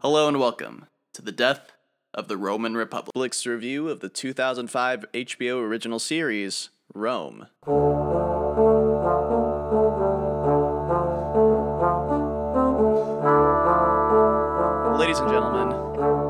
Hello and welcome to the Death of the Roman Republic's review of the 2005 HBO original series, Rome. Ladies and gentlemen,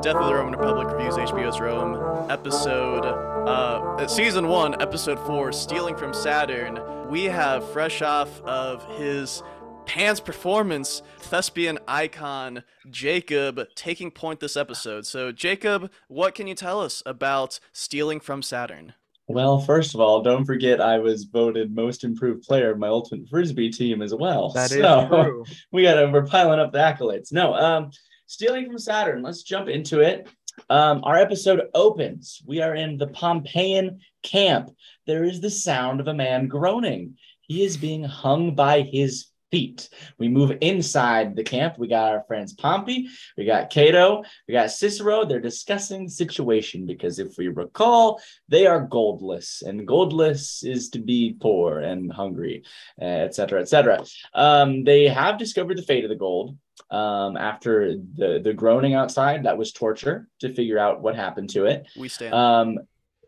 Death of the Roman Republic reviews HBO's Rome, episode, uh, season one, episode four, Stealing from Saturn. We have fresh off of his Pan's performance, thespian icon Jacob taking point this episode. So, Jacob, what can you tell us about Stealing from Saturn? Well, first of all, don't forget I was voted most improved player of my ultimate frisbee team as well. That is so true. we gotta we're piling up the accolades. No, um, stealing from Saturn. Let's jump into it. Um, our episode opens. We are in the Pompeian camp. There is the sound of a man groaning. He is being hung by his feet. We move inside the camp. We got our friends Pompey, we got Cato, we got Cicero. They're discussing the situation because if we recall, they are goldless, and goldless is to be poor and hungry, etc., etc. Um, they have discovered the fate of the gold um, after the the groaning outside. That was torture to figure out what happened to it. We stand. Um,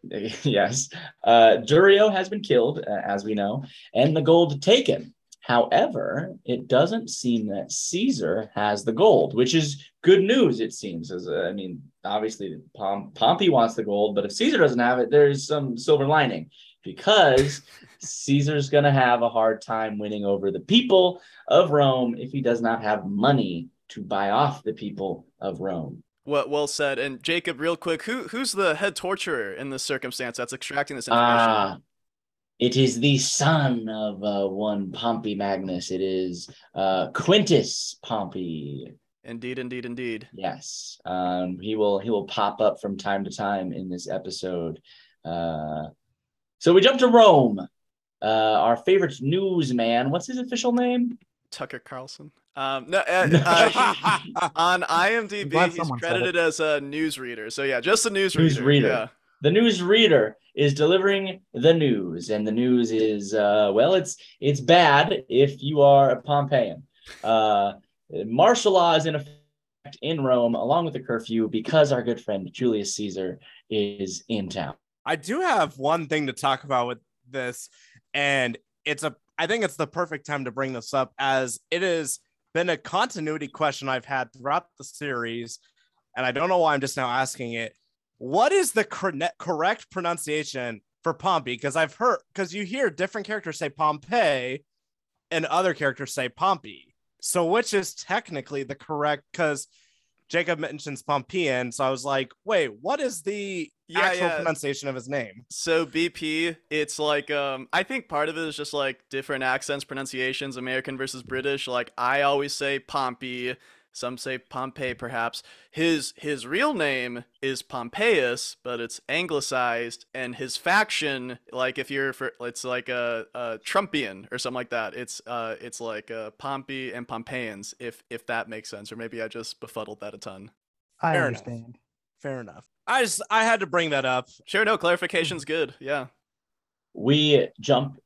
yes, uh, Durio has been killed, uh, as we know, and the gold taken. However, it doesn't seem that Caesar has the gold, which is good news. It seems, as uh, I mean, obviously Pom- Pompey wants the gold, but if Caesar doesn't have it, there's some silver lining because Caesar's going to have a hard time winning over the people of Rome if he does not have money to buy off the people of Rome. well, well said. And Jacob, real quick, who who's the head torturer in this circumstance that's extracting this information? Ah, it is the son of uh, one Pompey Magnus. It is uh, Quintus Pompey. indeed, indeed, indeed. Yes, um, he will he will pop up from time to time in this episode. Uh, so we jump to Rome. Uh, our favorite newsman. What's his official name? Tucker Carlson. Um, no, uh, uh, on IMDb, he's credited as a newsreader. So yeah, just a newsreader. Newsreader. Yeah. The news reader is delivering the news, and the news is uh, well, it's it's bad if you are a Pompeian. Uh, martial law is in effect in Rome, along with the curfew, because our good friend Julius Caesar is in town. I do have one thing to talk about with this, and it's a I think it's the perfect time to bring this up as it has been a continuity question I've had throughout the series, and I don't know why I'm just now asking it. What is the correct pronunciation for Pompey? Because I've heard because you hear different characters say Pompey and other characters say Pompey. So which is technically the correct because Jacob mentions Pompeian, so I was like, wait, what is the Yeah, actual yeah. pronunciation of his name? So BP, it's like um I think part of it is just like different accents, pronunciations, American versus British. Like I always say Pompey, some say Pompey perhaps. His his real name is Pompeius, but it's anglicized and his faction like if you're for it's like a, a Trumpian or something like that. It's uh it's like uh Pompey and Pompeians if if that makes sense or maybe I just befuddled that a ton. I Fair enough. understand. Fair enough. I just I had to bring that up. Sure, no, clarification's good. Yeah. We jump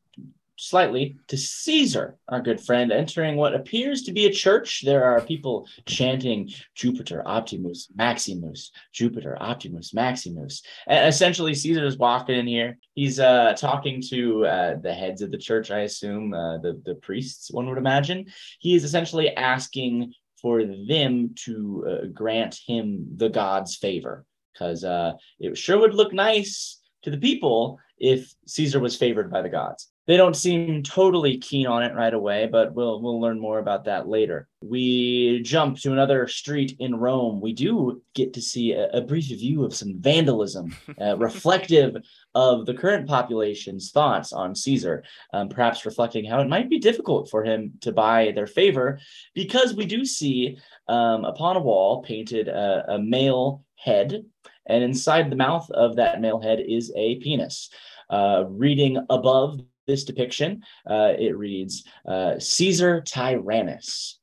slightly to Caesar, our good friend, entering what appears to be a church. There are people chanting Jupiter Optimus Maximus, Jupiter Optimus Maximus. And essentially, Caesar is walking in here. He's uh, talking to uh, the heads of the church, I assume, uh, the, the priests, one would imagine. He is essentially asking for them to uh, grant him the God's favor because uh, it sure would look nice to the people if Caesar was favored by the gods. They don't seem totally keen on it right away, but we'll we'll learn more about that later. We jump to another street in Rome. We do get to see a, a brief view of some vandalism, uh, reflective of the current population's thoughts on Caesar, um, perhaps reflecting how it might be difficult for him to buy their favor, because we do see um, upon a wall painted a, a male head, and inside the mouth of that male head is a penis. Uh, reading above this depiction, uh, it reads uh, Caesar Tyrannus.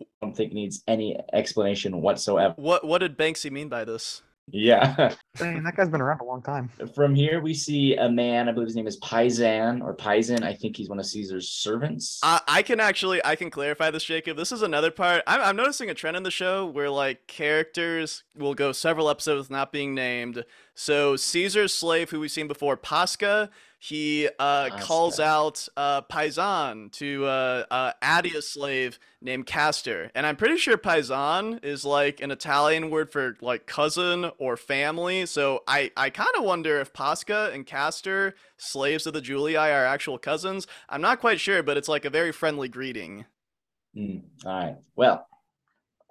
I don't think needs any explanation whatsoever. What what did Banksy mean by this? Yeah. Dang, that guy's been around a long time. From here, we see a man. I believe his name is Paisan or Paisan. I think he's one of Caesar's servants. I, I can actually I can clarify this, Jacob. This is another part. I'm, I'm noticing a trend in the show where like characters will go several episodes not being named. So Caesar's slave, who we've seen before, Posca, he uh, calls Posca. out uh, Paisan to uh, uh, Atia's slave named Castor, and I'm pretty sure Paisan is like an Italian word for like cousin or family. So I I kind of wonder if Posca and Castor, slaves of the Julii, are actual cousins. I'm not quite sure, but it's like a very friendly greeting. Hmm, All right. Well,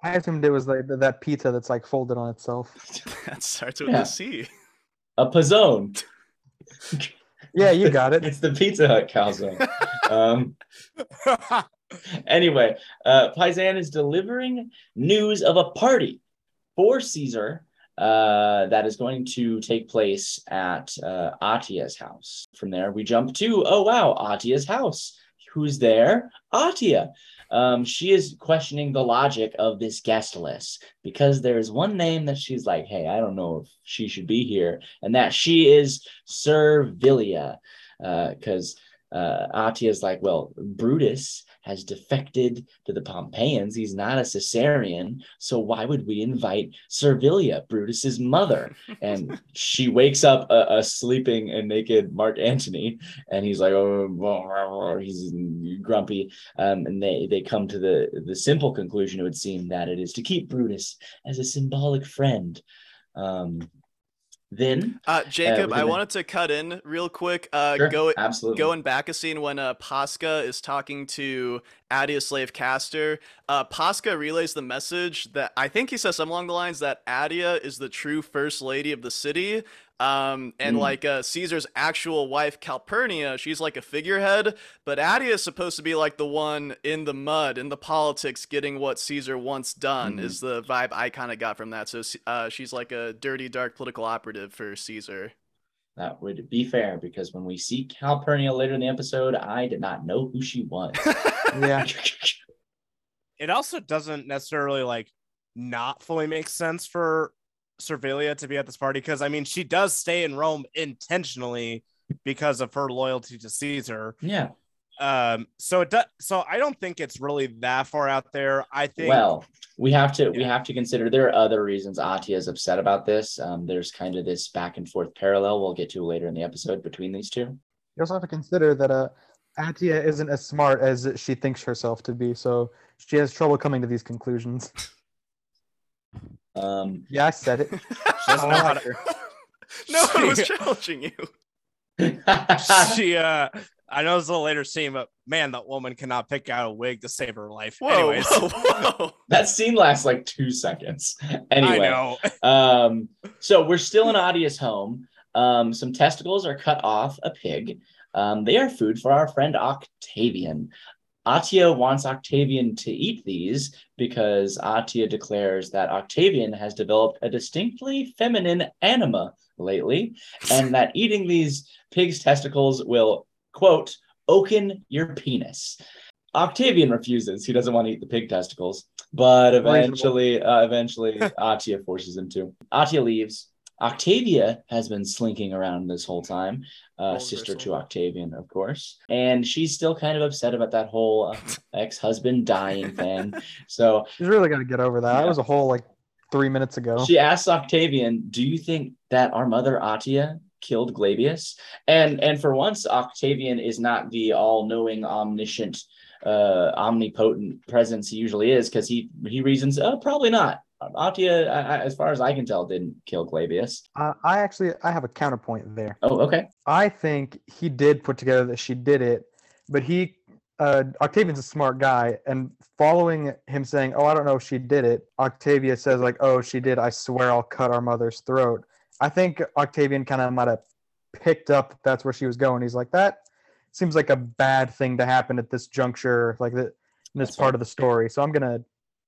I assumed it was like that pizza that's like folded on itself. that starts with Yeah. a C. a Pizzone. Yeah, you got it. it's the Pizza Hut calzone. um, anyway, uh, Paisan is delivering news of a party for Caesar uh, that is going to take place at uh, Atia's house. From there, we jump to oh wow, Atia's house. Who's there? Atia. Um, she is questioning the logic of this guest list because there's one name that she's like, hey, I don't know if she should be here, and that she is Servilia, because uh, atia is like, well, Brutus has defected to the Pompeians. He's not a Caesarian. So why would we invite Servilia, Brutus's mother? And she wakes up a, a sleeping and naked Mark Antony, and he's like, oh, he's grumpy. Um, and they, they come to the, the simple conclusion, it would seem, that it is to keep Brutus as a symbolic friend. Um, then, Uh, Jacob, I the- wanted to cut in real quick. Uh, Sure, go absolutely. going back a scene when uh, Posca is talking to Atia's slave Castor Uh, Posca relays the message that I think he says something along the lines that Attia is the true first lady of the city. Um, and Mm. like uh, Caesar's actual wife Calpurnia, she's like a figurehead, but Atia is supposed to be like the one in the mud, in the politics, getting what Caesar wants done. Mhm. Is the vibe I kind of got from that. So uh, she's like a dirty, dark political operative for Caesar. That would be fair because when we see Calpurnia later in the episode, I did not know who she was. Yeah. it also doesn't necessarily like not fully make sense for Servilia to be at this party because I mean she does stay in Rome intentionally because of her loyalty to Caesar. yeah. Um, so it does. So I don't think it's really that far out there. I think. Well, we have to we have to consider there are other reasons Atia is upset about this. Um, there's kind of this back and forth parallel we'll get to later in the episode between these two. You also have to consider that uh, Atia isn't as smart as she thinks herself to be, so she has trouble coming to these conclusions. Um, Yeah, I said it. she doesn't know how to- her. no, I was challenging you. she uh I know it's a little later scene, but man, that woman cannot pick out a wig to save her life. Whoa, Anyways, whoa, whoa. that scene lasts like two seconds. I Anyway, know. um, so we're still in Atia's home. Um, some testicles are cut off a pig. Um, they are food for our friend Octavian. Atia wants Octavian to eat these because Atia declares that Octavian has developed a distinctly feminine anima lately, and that eating these pig's testicles will, quote, oaken your penis. Octavian refuses. He doesn't want to eat the pig testicles, but eventually, uh, eventually, Atia forces him to. Atia leaves. Octavia has been slinking around this whole time, uh, sister to. Octavian, of course, and she's still kind of upset about that whole uh, ex-husband dying thing. So She's really got to get over that. Yeah. That was a whole like three minutes ago. she asks Octavian, "Do you think that our mother Atia killed Glabius?" And and for once, Octavian is not the all-knowing, omniscient, uh, omnipotent presence he usually is, because he he reasons, uh, probably not. Atia, I, I- as far as I can tell, didn't kill Glabius. Uh, I actually I have a counterpoint there. Oh, okay. I think he did put together that she did it, but he uh, Octavian's a smart guy, and following him saying, "Oh, I don't know if she did it," Octavia says like, "Oh, she did. I swear I'll cut our mother's throat." I think Octavian kind of might have picked up that that's where she was going. He's like, "That seems like a bad thing to happen at this juncture, like this That's part right. of the story." So I'm gonna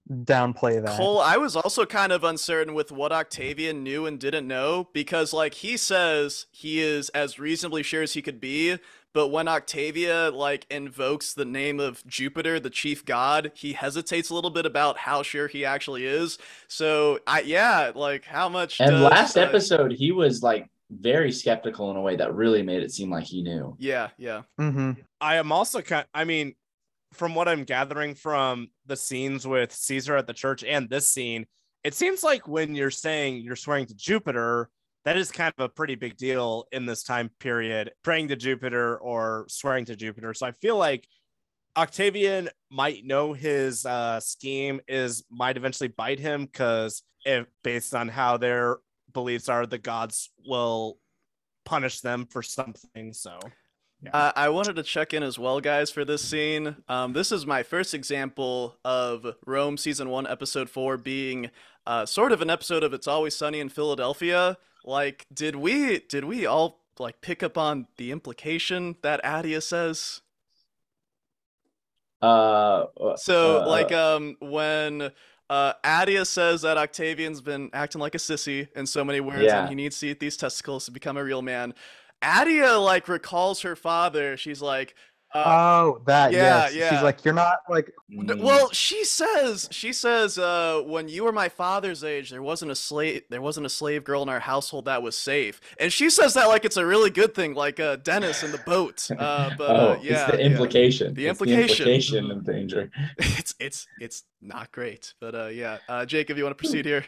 downplay that. Cole, I was also kind of uncertain with what Octavian knew and didn't know because, like, he says he is as reasonably sure as he could be, but when Octavia like invokes the name of Jupiter, the chief god, he hesitates a little bit about how sure he actually is. So I yeah, like how much And does, last uh, episode, he was like very skeptical in a way that really made it seem like he knew. Yeah, yeah. Mm-hmm. I am also kind. I mean, from what I'm gathering from the scenes with Caesar at the church and this scene, it seems like when you're saying you're swearing to Jupiter, that is kind of a pretty big deal in this time period, praying to Jupiter or swearing to Jupiter. So I feel like Octavian might know his uh, scheme is might eventually bite him because if based on how their beliefs are, the gods will punish them for something. So Uh, I wanted to check in as well, guys, for this scene. Um, this is my first example of Rome season one, episode four being uh, sort of an episode of It's Always Sunny in Philadelphia. Like, did we did we all like pick up on the implication that Atia says? Uh, uh, So, uh, like, um, when uh, Atia says that Octavian's been acting like a sissy in so many words, Yeah. and he needs to eat these testicles to become a real man. Atia like recalls her father. She's like, uh, oh, that yeah, yes. yeah. She's like, you're not like. Mm, Well, she says she says uh, when you were my father's age, there wasn't a slave there wasn't a slave girl in our household that was safe, and she says that like it's a really good thing, like uh, Dennis in the boat. Uh, but oh, uh, yeah, it's the yeah. implication. The It's implication. implication of danger. it's it's it's not great, but uh, yeah. Uh, Jacob, you want to proceed here?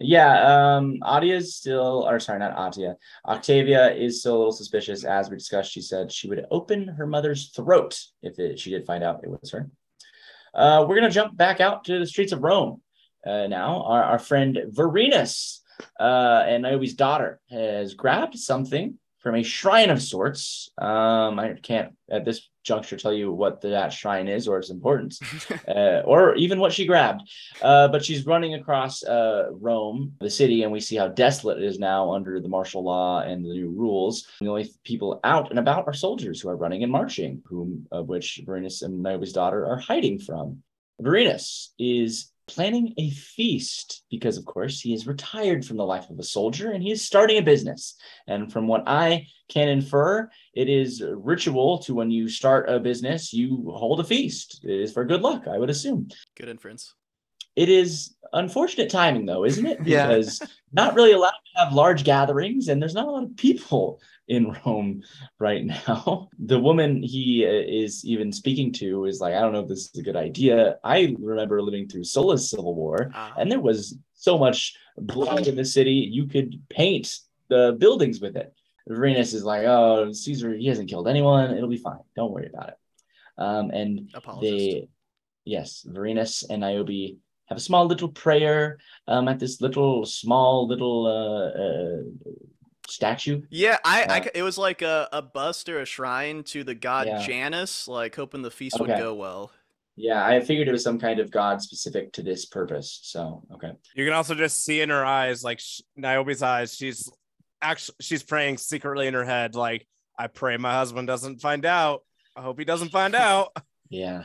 Yeah, um, is still, or sorry, not Atia. Octavia is still a little suspicious. As we discussed, she said she would open her mother's throat if it, she did find out it was her. Uh, we're gonna jump back out to the streets of Rome uh, now. Our, our friend Vorenus uh, and Niobe's daughter has grabbed something from a shrine of sorts. Um, I can't at this juncture tell you what that shrine is or its importance, uh, or even what she grabbed. Uh, but she's running across uh, Rome, the city, and we see how desolate it is now under the martial law and the new rules. The only people out and about are soldiers who are running and marching, whom of which Vorenus and Niobe's daughter are hiding from. Vorenus is planning a feast because, of course, he is retired from the life of a soldier and he is starting a business. And from what I can infer, it is ritual to when you start a business, you hold a feast. It is for good luck, I would assume. Good inference. It is unfortunate timing, though, isn't it? Yeah. Because not really allowed to have large gatherings, and there's not a lot of people in Rome right now. The woman he uh, is even speaking to is like, I don't know if this is a good idea. I remember living through Sulla's civil war, Ah. and there was so much blood in the city, you could paint the buildings with it. Vorenus is like, oh, Caesar, he hasn't killed anyone. It'll be fine. Don't worry about it. Um, and Apologist. they yes vorenus and niobe have a small little prayer um, at this little small little uh, uh, statue Yeah, I, I it was like a, a bust or a shrine to the god Yeah. Janus, like hoping the feast would go well. yeah i figured it was some kind of god specific to this purpose so okay You can also just see in her eyes, like sh- Niobe's eyes, she's actually she's praying secretly in her head, like I pray my husband doesn't find out. I hope he doesn't find out. yeah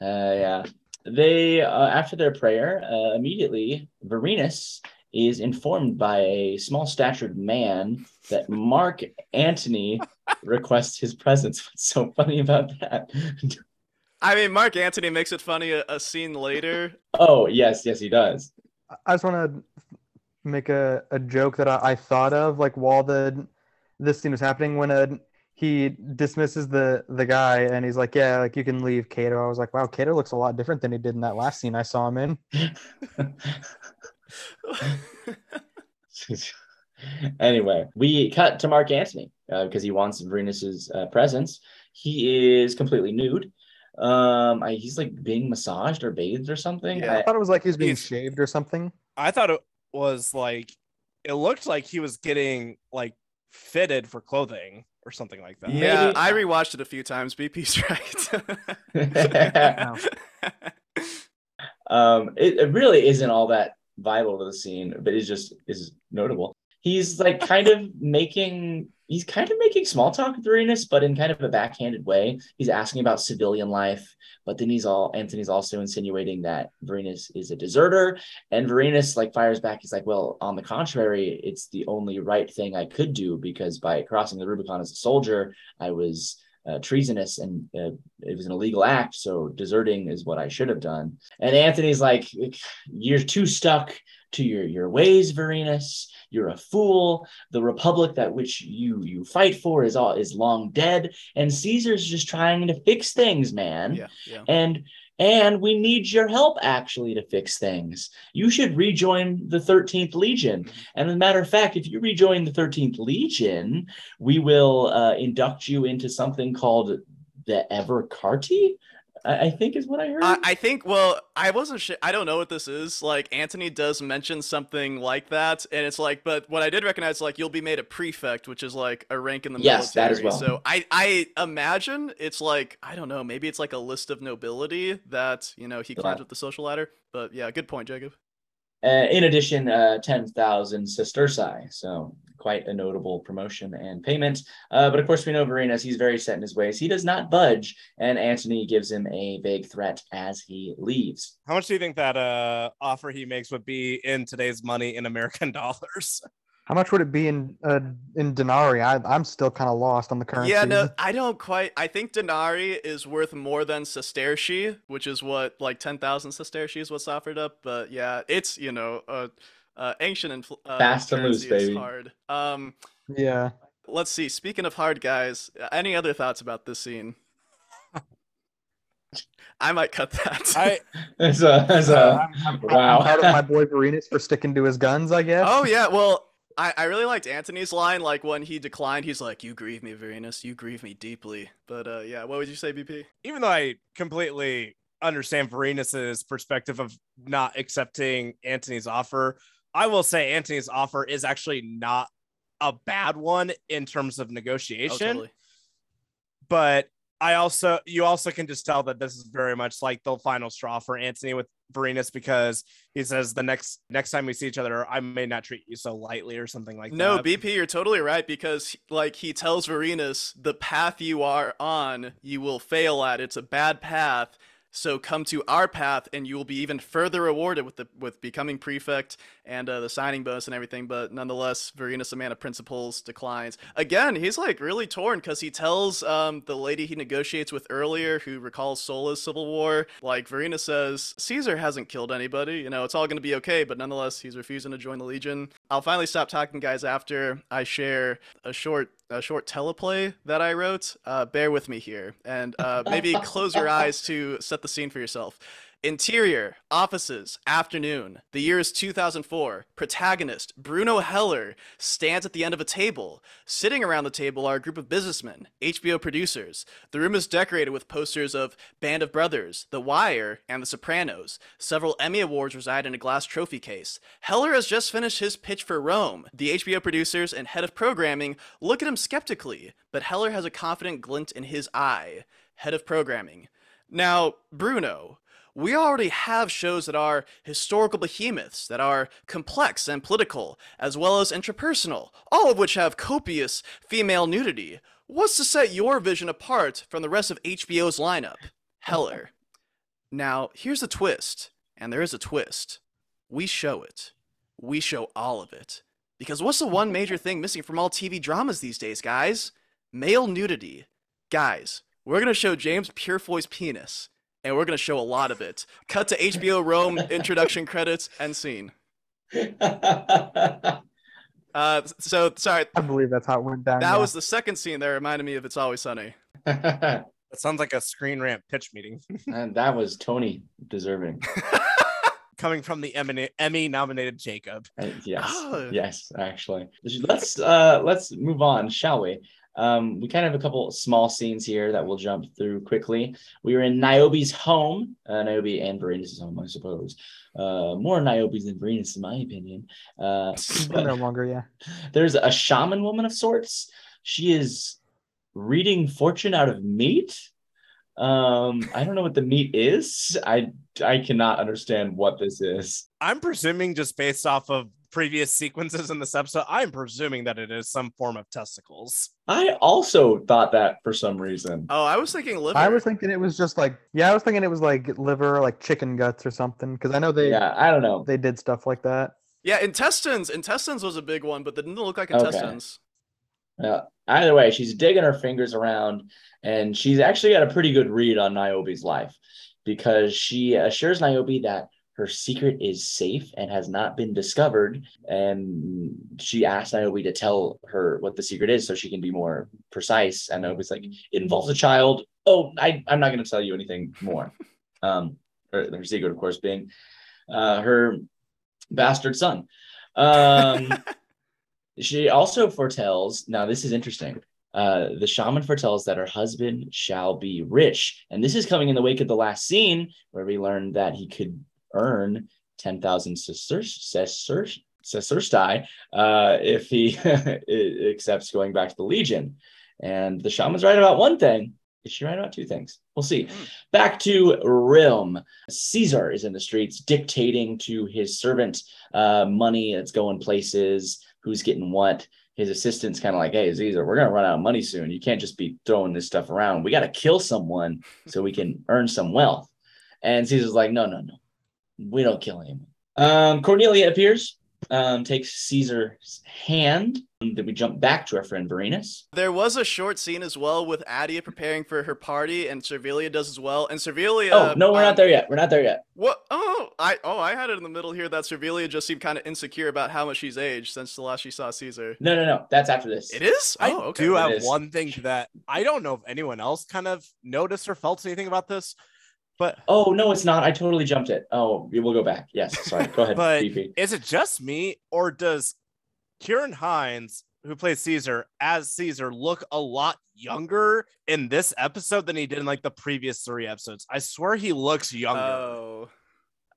uh, yeah they uh, after their prayer uh, immediately vorenus is informed by a small statured man that mark antony requests his presence. What's so funny about that? I mean, Mark Antony makes it funny a, a scene later. oh yes yes he does. I just want to make a, a joke that I, I thought of like while the this scene was happening when uh, he dismisses the the guy and he's like, yeah, like you can leave Cato. I was like, wow, Cato looks a lot different than he did in that last scene I saw him in. anyway, we cut to Mark Antony because he wants Venus's uh, presence. He is completely nude. Um, I, he's like being massaged or bathed or something. Yeah. I thought it was like he was being He's- shaved or something. I thought it was like it looked like he was getting like fitted for clothing or something like that. yeah, Maybe- I rewatched it a few times. BP's right. Um, it, it really isn't all that vital to the scene, but it's just is notable. He's like kind of making he's kind of making small talk with Uranus, but in kind of a backhanded way. He's asking about civilian life, but then he's all Antony's also insinuating that Vorenus is a deserter, and Vorenus like fires back. He's like, "Well, on the contrary, it's the only right thing I could do because by crossing the Rubicon as a soldier, I was uh, treasonous and uh, it was an illegal act. So deserting is what I should have done. And Antony's like, You're too stuck to your, your ways, Vorenus. You're a fool. The republic that which you you fight for is all is long dead. And Caesar's just trying to fix things, man. Yeah, yeah. And and we need your help actually to fix things. You should rejoin the 13th Legion. And as a matter of fact, if you rejoin the 13th Legion, we will uh, induct you into something called the Evocati. I, I think is what I heard. I, I think. Well, I wasn't sure. I don't know what this is. Like Antony does mention something like that, and it's like, but what I did recognize, is like, you'll be made a prefect, which is like a rank in the Yes, that as well. So I, I imagine it's like, I don't know, maybe it's like a list of nobility that you know he climbs Yeah. up the social ladder. But yeah, good point, Jacob. Uh, in addition, uh, 10,000 sestertii. So quite a notable promotion and payment. Uh, but of course, we know Vorenus, he's very set in his ways. He does not budge. And Antony gives him a vague threat as he leaves. How much do you think that uh offer he makes would be in today's money in American dollars? How much would it be in uh, in denarii? I, I'm still kind of lost on the currency. Yeah, no, I don't quite. I think denarii is worth more than sestertii, which is what like ten thousand sestertii is what's offered up. But yeah, it's you know, uh, uh ancient and uh, Fast and loose, baby. hard. Um, Yeah. let's see. Speaking of hard guys, uh, any other thoughts about this scene? I might cut that. I As a, as a, Uh, I'm, I'm, wow. I'm proud of my boy Vorenus for sticking to his guns, I guess. oh yeah, well. I, I really liked Antony's line, like when he declined, he's like, "You grieve me, Vorenus. You grieve me deeply." But uh, yeah, what would you say, BP? even though I completely understand Vorenus's perspective of not accepting Antony's offer, I will say Antony's offer is actually not a bad one in terms of Oh, negotiation. totally. But I also you also can just tell that this is very much like the final straw for Antony with Vorenus because he says the next next time we see each other, I may not treat you so lightly or something like No, that. No, BP, you're totally right because like he tells Vorenus, the path you are on, you will fail at. It's a bad path. So come to our path, and you will be even further rewarded with the with becoming prefect and uh, the signing bonus and everything. But nonetheless, Vorenus, a man of principles, declines. Again, he's like really torn because he tells um, the lady he negotiates with earlier, who recalls Sulla's civil war, like Vorenus says, Caesar hasn't killed anybody. You know, it's all going to be okay. But nonetheless, he's refusing to join the Legion. I'll finally stop talking, guys, after I share a short a short teleplay that I wrote. Uh, bear with me here, and uh, maybe close your eyes to set the scene for yourself. Interior, offices, afternoon. The year is 2004. Protagonist, Bruno Heller, stands at the end of a table. Sitting around the table are a group of businessmen, HBO producers. The room is decorated with posters of Band of Brothers, The Wire, and The Sopranos. Several Emmy Awards reside in a glass trophy case. Heller has just finished his pitch for Rome. The HBO producers and head of programming look at him skeptically, but Heller has a confident glint in his eye. Head of programming. Now, Bruno, we already have shows that are historical behemoths, that are complex and political, as well as interpersonal, all of which have copious female nudity. What's to set your vision apart from the rest of HBO's lineup? Heller. Now, here's the twist, and there is a twist. We show it. We show all of it. Because what's the one major thing missing from all TV dramas these days, guys? Male nudity. Guys, we're gonna show James Purefoy's penis and we're gonna show a lot of it. Cut to HBO Rome introduction credits and scene. Uh, so sorry, I believe that's how it went down. that yeah. was the second scene that reminded me of It's Always Sunny. That sounds like a screen rant pitch meeting and that was Tony deserving. coming from the Emmy nominated Jacob. Uh, yes, Oh. yes, actually. Let's uh let's move on, shall we? Um, we kind of have a couple small scenes here that we'll jump through quickly. We were in Niobe's home, uh, Niobe and Vorenus' home, I suppose. Uh, more Niobe's than Vorenus, in my opinion. Uh, no longer. Yeah. there's a shaman woman of sorts. She is reading fortune out of meat. Um, I don't know what the meat is. I I cannot understand what this is. I'm presuming just based off of previous sequences in this episode, I'm presuming that it is some form of testicles. I also thought that for some reason. Oh, I was thinking liver. I was thinking it was just like yeah, I was thinking it was like liver, like chicken guts or something, because I know they Yeah, I don't know. they did stuff like that. yeah, intestines. Intestines was a big one, but they didn't look like intestines. Okay. intestines. Uh, either way, she's digging her fingers around, and she's actually got a pretty good read on Niobe's life because she assures Niobe that her secret is safe and has not been discovered. And she asks Niobe to tell her what the secret is so she can be more precise. And Niobe's like, it involves a child. Oh, I, I'm not going to tell you anything more. Um, her, her secret, of course, being uh, her bastard son. Um, she also foretells, now this is interesting. Uh, the shaman foretells that her husband shall be rich. And this is coming in the wake of the last scene where we learned that he could earn 10,000 sestertii uh, if he accepts going back to the Legion. And the shaman's right about one thing. Is she right about two things? We'll see. Mm. Back to Rome. Caesar is in the streets dictating to his servant uh, money that's going places, who's getting what. His assistant's kind of like, hey, Caesar, we're going to run out of money soon. You can't just be throwing this stuff around. We got to kill someone so we can earn some wealth. And Caesar's like, no, no, no we don't kill anyone. Um, Cornelia appears, um, takes Caesar's hand. Then we jump back to our friend Vorenus. There was a short scene as well with Adia preparing for her party, and Servilia does as well. And Servilia. Oh no, we're um, not there yet. We're not there yet. What? Oh, I oh I had it in the middle here that Servilia just seemed kind of insecure about how much she's aged since the last she saw Caesar. No, no, no. That's after this. It is. Oh, I okay. do have one thing that I don't know if anyone else kind of noticed or felt anything about this. But oh no, it's not. I totally jumped it. Oh, we'll go back. Yes, sorry. Go ahead. but is it just me, or does Ciarán Hinds, who plays Caesar as Caesar, look a lot younger in this episode than he did in like the previous three episodes? I swear he looks younger. Oh,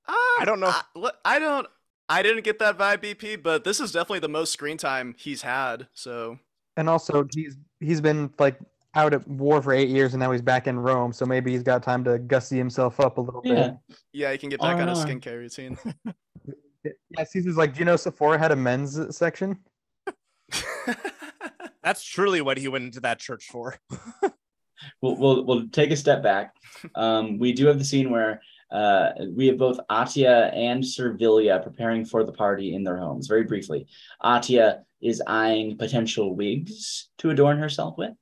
I don't know. Ah, I, I don't. I didn't get that vibe, BP, but this is definitely the most screen time he's had. So, and also he's he's been like out at war for eight years and now he's back in Rome. So maybe he's got time to gussy himself up a little yeah. bit. Yeah, he can get back on of skincare routine. yeah, Caesar's like, do you know Sephora had a men's section? That's truly what he went into that church for. we'll, we'll, we'll take a step back. Um, we do have the scene where uh, we have both Atia and Servilia preparing for the party in their homes. Very briefly, Atia is eyeing potential wigs to adorn herself with.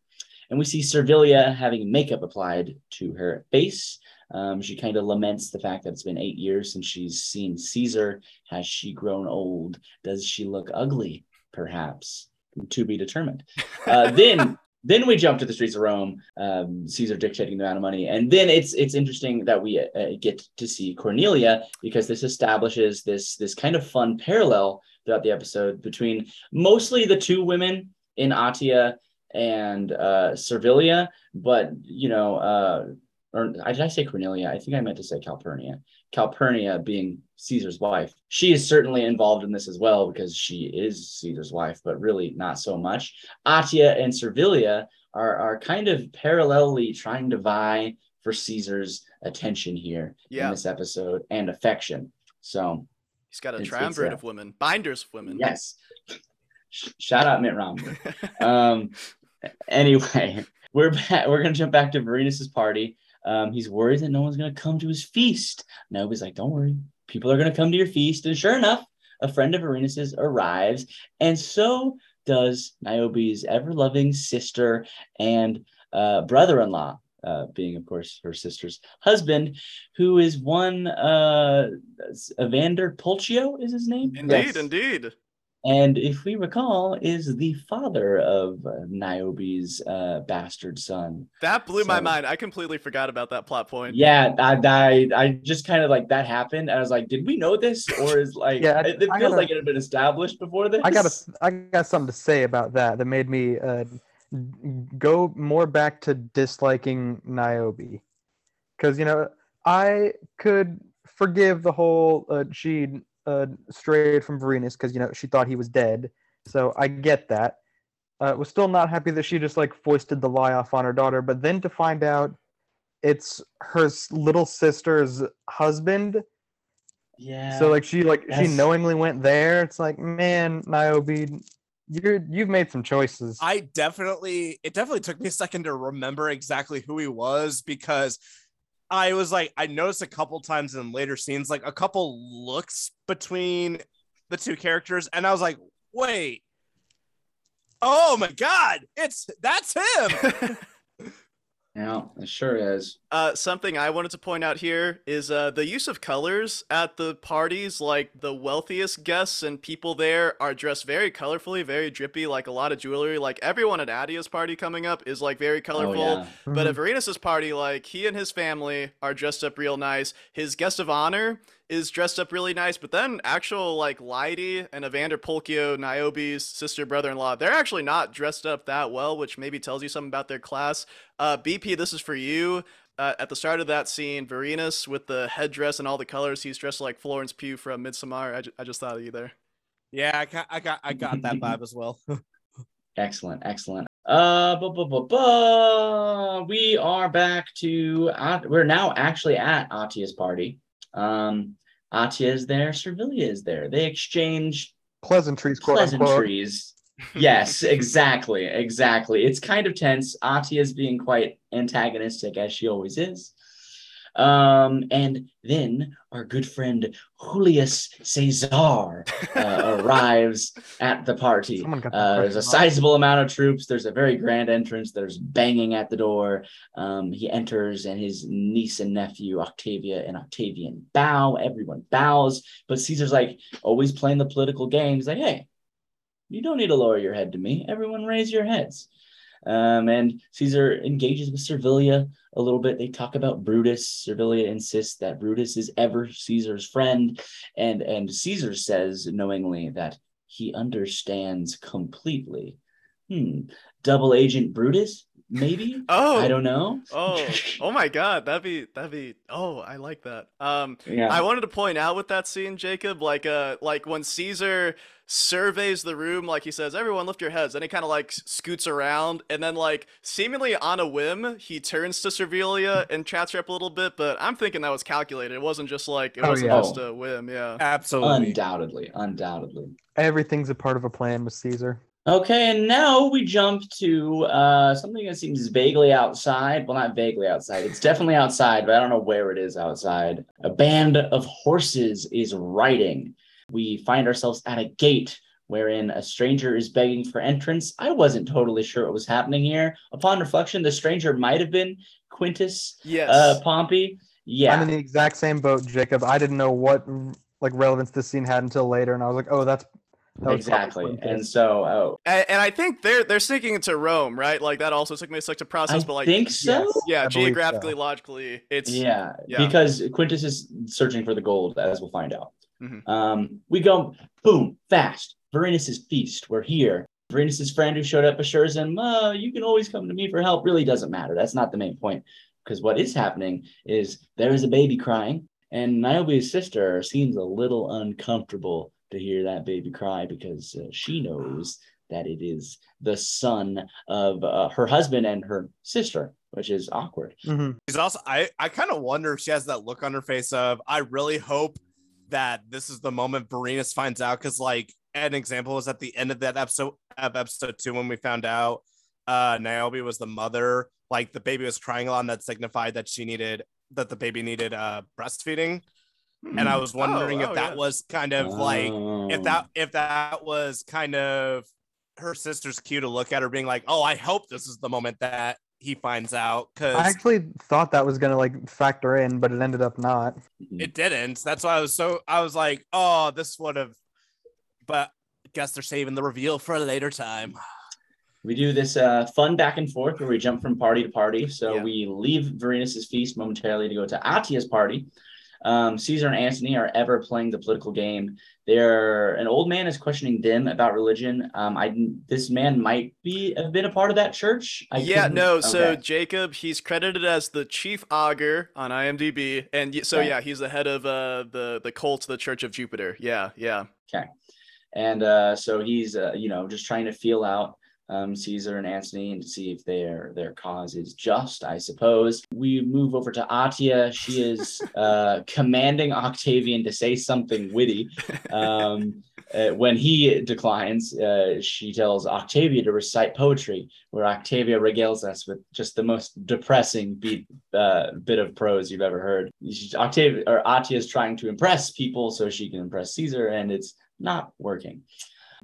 And we see Servilia having makeup applied to her face. Um, she kind of laments the fact that it's been eight years since she's seen Caesar. Has she grown old? Does she look ugly? Perhaps to be determined. Uh, then then we jump to the streets of Rome. Um, Caesar dictating the amount of money, and then it's it's interesting that we uh, get to see Cornelia because this establishes this this kind of fun parallel throughout the episode between mostly the two women in Atia and uh, Servilia, but you know, uh, or did I say Cornelia? I think I meant to say Calpurnia. Calpurnia being Caesar's wife. She is certainly involved in this as well because she is Caesar's wife, but really not so much. Atia and Servilia are are kind of parallelly trying to vie for Caesar's attention here yeah. in this episode and affection. So he's got a triumvirate of women, binders of women. Yes. Shout out Mitt Romney. um, anyway, we're back. We're gonna jump back to Vorenus's party. Um, he's worried that no one's gonna come to his feast. Nobody's like, "Don't worry, people are gonna come to your feast." And sure enough, a friend of Vorenus's arrives, and so does Niobe's ever-loving sister and uh, brother-in-law, uh, being of course her sister's husband, who is one uh, Evander Pulchio is his name. Indeed, yes. indeed and if we recall, is the father of uh, Niobe's uh, bastard son. That blew so, my mind. I completely forgot about that plot point. Yeah, I, I, I just kind of like that happened. I was like, did we know this, or is like, yeah, it, it feels gotta, like it had been established before this. I got a, I got something to say about that that made me uh, go more back to disliking Niobe, because you know I could forgive the whole uh, she uh, strayed from Vorenus because you know she thought he was dead. So I get that. Uh, was still not happy that she just like foisted the lie off on her daughter, but then to find out it's her little sister's husband. Yeah. So like she like she knowingly went there. It's like man, Niobe, you're you've made some choices. I definitely it definitely took me a second to remember exactly who he was because I was like, I noticed a couple times in later scenes, like a couple looks between the two characters, and I was like, wait, Oh my god, it's that's him. Yeah, it sure is. Uh, something I wanted to point out here is uh, the use of colors at the parties. Like the wealthiest guests and people there are dressed very colorfully, very drippy, like a lot of jewelry. Like everyone at Atia's party coming up is like very colorful. Oh, yeah. But Mhm. at Vorenus's party, like he and his family are dressed up real nice. His guest of honor is dressed up really nice, but then actual like Lyde and Evander Pulchio, Niobe's sister brother-in-law, they're actually not dressed up that well, which maybe tells you something about their class. Uh, BP, this is for you. Uh, at the start of that scene, Vorenus with the headdress and all the colors, he's dressed like Florence Pugh from Midsommar. I, ju- I just thought of you there. yeah, I got, I got, I got that vibe as well. Excellent, excellent. Uh, bu- bu- bu- bu- we are back to. At- we're now actually at Atia's party. Um, Atia is there. Servilia is there. They exchange Pleasantries, pleasantries. yes, exactly, exactly. It's kind of tense. Atia is being quite antagonistic as she always is. Um, and then our good friend Julius Caesar uh, arrives at the party. Uh, there's a sizable amount of troops. There's a very grand entrance. There's banging at the door. Um, he enters, and his niece and nephew, Octavia and Octavian, bow. Everyone bows. But Caesar's like always playing the political game. He's like, hey, you don't need to lower your head to me. Everyone raise your heads. Um, and Caesar engages with Servilia a little bit. They talk about Brutus. Servilia insists that Brutus is ever Caesar's friend. And, and Caesar says knowingly that he understands completely. Hmm. Double agent Brutus? Maybe? Oh, I don't know. Oh, oh my God, that'd be that'd be. Oh, I like that. Um, Yeah. I wanted to point out with that scene, Jacob, like uh, like when Caesar surveys the room, like he says, "Everyone, lift your heads," and he kind of like scoots around, and then like seemingly on a whim, he turns to Servilia and chats her up a little bit. But I'm thinking that was calculated. It wasn't just like it Oh, wasn't yeah. just a whim. Yeah. Absolutely. undoubtedly. Undoubtedly. Everything's a part of a plan with Caesar. Okay, and now we jump to uh, something that seems vaguely outside. Well, not vaguely outside. It's definitely outside, but I don't know where it is outside. A band of horses is riding. We find ourselves at a gate wherein a stranger is begging for entrance. I wasn't totally sure what was happening here. Upon reflection, the stranger might have been Quintus Yes. uh, Pompey. Yeah. I'm in the exact same boat, Jacob. I didn't know what like relevance this scene had until later, and I was like, oh, that's that exactly. And so, oh, and, and I think they're they're sneaking into Rome, right? Like that also took me a sec to I process, but like think so. Yeah, I believe so. geographically, logically, it's Yeah, Yeah. because Quintus is searching for the gold, as we'll find out. Mhm. Um, we go boom fast. Vorenus's feast. We're here. Vorenus's friend who showed up assures him, uh, "You can always come to me for help." Really doesn't matter. That's not the main point. Because what is happening is there is a baby crying, and Niobe's sister seems a little uncomfortable to hear that baby cry because uh, she knows that it is the son of uh, her husband and her sister, which is awkward. Mhm. She's also I I kind of wonder if she has that look on her face of I really hope that this is the moment Vorenus finds out because like an example was at the end of that episode of episode two when we found out uh Niobe was the mother like the baby was crying a lot and that signified that she needed that the baby needed uh breastfeeding and I was wondering Oh, if oh, that yeah. was kind of like Oh. if that if that was kind of her sister's cue to look at her being like oh I hope this is the moment that he finds out because I actually thought that was gonna like factor in, but it ended up not. Mhm. it didn't. That's why I was so I was like, oh, this would have, but I guess they're saving the reveal for a later time. We do this uh, fun back and forth where we jump from party to party. So Yeah. we leave Vorenus's feast momentarily to go to Atia's party. Um, Caesar and Antony are ever playing the political game. They're an old man is questioning them about religion. Um, I this man might be have been a part of that church. I yeah, couldn't- no. So. Jacob, he's credited as the chief augur on IMDb, and so Okay. yeah, he's the head of uh, the the cult, the Church of Jupiter. Yeah, yeah. Okay, and uh, so he's uh, you know just trying to feel out um, Caesar and Antony and to see if their their cause is just. I suppose we move over to Atia. She is uh, commanding Octavian to say something witty. Um, uh, when he declines, uh, she tells Octavia to recite poetry, where Octavia regales us with just the most depressing beat, uh, bit of prose you've ever heard. She's, Octavia or Atia is trying to impress people so she can impress Caesar, and it's not working.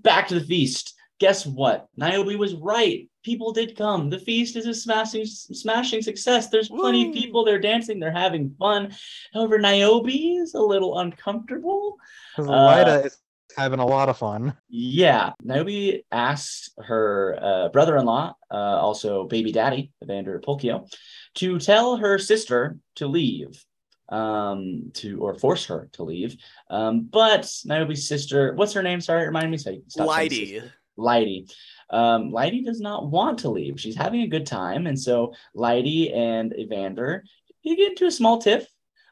Back to the feast. Guess what? Niobe was right. People did come. The feast is a smashing, smashing success. There's plenty Woo. of people. They're dancing. They're having fun. However, Niobe is a little uncomfortable. Because Uh, Lyde is having a lot of fun. Yeah, Niobe asked her uh, brother-in-law, uh, also baby daddy, Evander Pulchio, to tell her sister to leave, um, to or force her to leave. Um, but Niobe's sister, what's her name? Sorry, remind me. So I stop saying Lyde. Um, Lyde does not want to leave. She's having a good time, and so Lyde and Evander you get into a small tiff.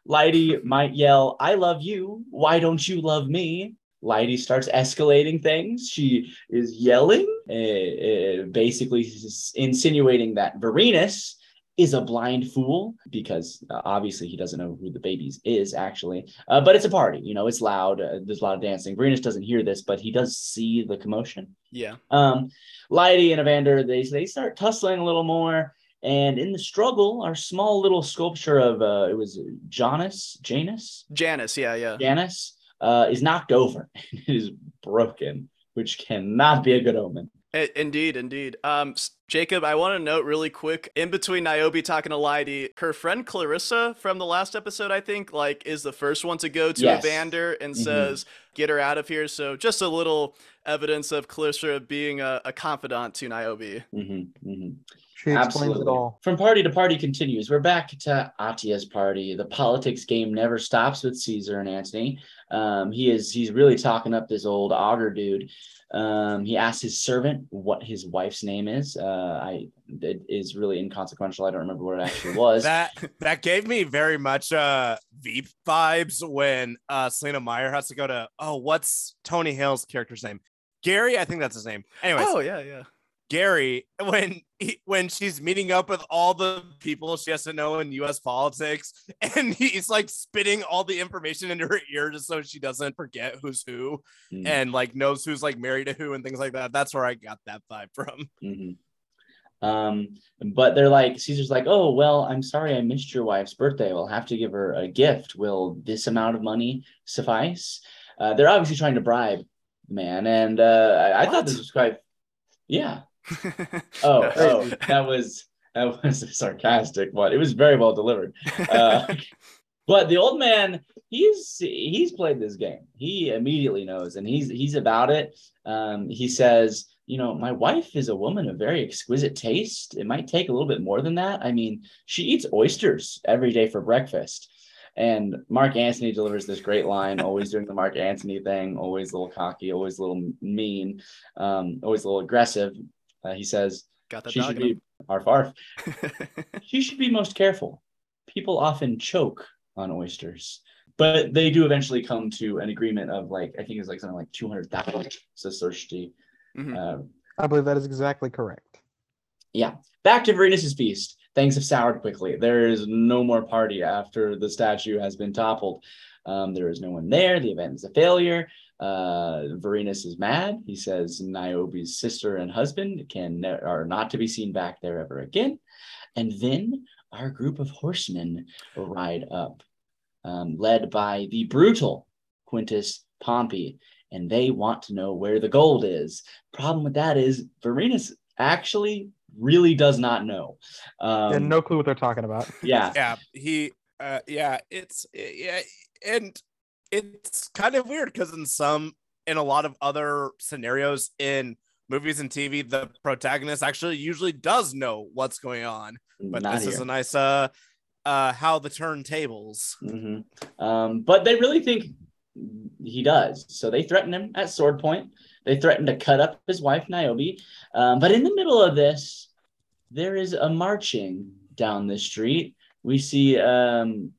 Lyde might yell, "I love you. Why don't you love me?" Lyde starts escalating things. She is yelling, uh, uh, basically insinuating that Vorenus is a blind fool because uh, obviously he doesn't know who the babies is actually. Uh, but it's a party, you know, it's loud. Uh, there's a lot of dancing. Vorenus doesn't hear this, but he does see the commotion. Yeah. Um, Lyde and Evander, they they start tussling a little more. And in the struggle, our small little sculpture of uh, it was Janus, Janus, Janice. Yeah. Yeah. Janus uh, is knocked over. it is broken, which cannot be a good omen. I- Indeed, indeed. Um, Jacob, I want to note really quick in between Niobe talking to Lyde, her friend Clarissa from the last episode, I think, like, is the first one to go to Yes. Evander and Mhm. says, "Get her out of here." So just a little evidence of Clarissa being a, a confidant to Niobe. Mhm, mhm. She explains it all. From party to party continues. We're back to Atia's party. The politics game never stops with Caesar and Antony. Um, he is he's really talking up this old augur dude. Um, he asks his servant what his wife's name is. Uh, I it is really inconsequential. I don't remember what it actually was. that that gave me very much uh Veep vibes when uh Selina Meyer has to go to oh what's Tony Hale's character's name? Gary, I think that's his name. Anyways, Oh yeah, yeah. Gary when he, when she's meeting up with all the people she has to know in U.S. politics, and he's like spitting all the information into her ear just so she doesn't forget who's who Mm, and like knows who's like married to who and things like that. That's where I got that vibe from. mhm. Um, but they're like Caesar's like, oh well, I'm sorry I missed your wife's birthday. We'll have to give her a gift. Will this amount of money suffice? Uh, they're obviously trying to bribe man, and uh, I, I thought this was quite, yeah. Oh, oh, that was that was a sarcastic one. It was very well delivered. Uh, but the old man, he's he's played this game. He immediately knows, and he's he's about it. Um, he says, you know, my wife is a woman of very exquisite taste. It might take a little bit more than that. I mean, she eats oysters every day for breakfast. And Mark Antony delivers this great line, always doing the Mark Antony thing, always a little cocky, always a little mean, um, always a little aggressive. Uh, he says, Got that she should be arf arf. She should be most careful. People often choke on oysters, but they do eventually come to an agreement of like I think it's like something like two hundred thousand sestertii. Mhm. Uh, I believe that is exactly correct. Yeah. Back to Vorenus's feast. Things have soured quickly. There is no more party after the statue has been toppled. Um, there is no one there. The event is a failure. Uh, Vorenus is mad. He says Niobe's sister and husband can ne- are not to be seen back there ever again. And then our group of horsemen ride up, um, led by the brutal Quintus Pompey, and they want to know where the gold is. Problem with that is Vorenus actually really does not know. Um, and no clue what they're talking about. yeah, yeah he uh yeah it's yeah and it's kind of weird because in some in a lot of other scenarios in movies and tv the protagonist actually usually does know what's going on but not this is a nice uh uh how the turntables Mhm. Um, but they really think he does. So they threaten him at sword point. They threaten to cut up his wife, Niobe. Um, but in the middle of this, there is a marching down the street. We see um,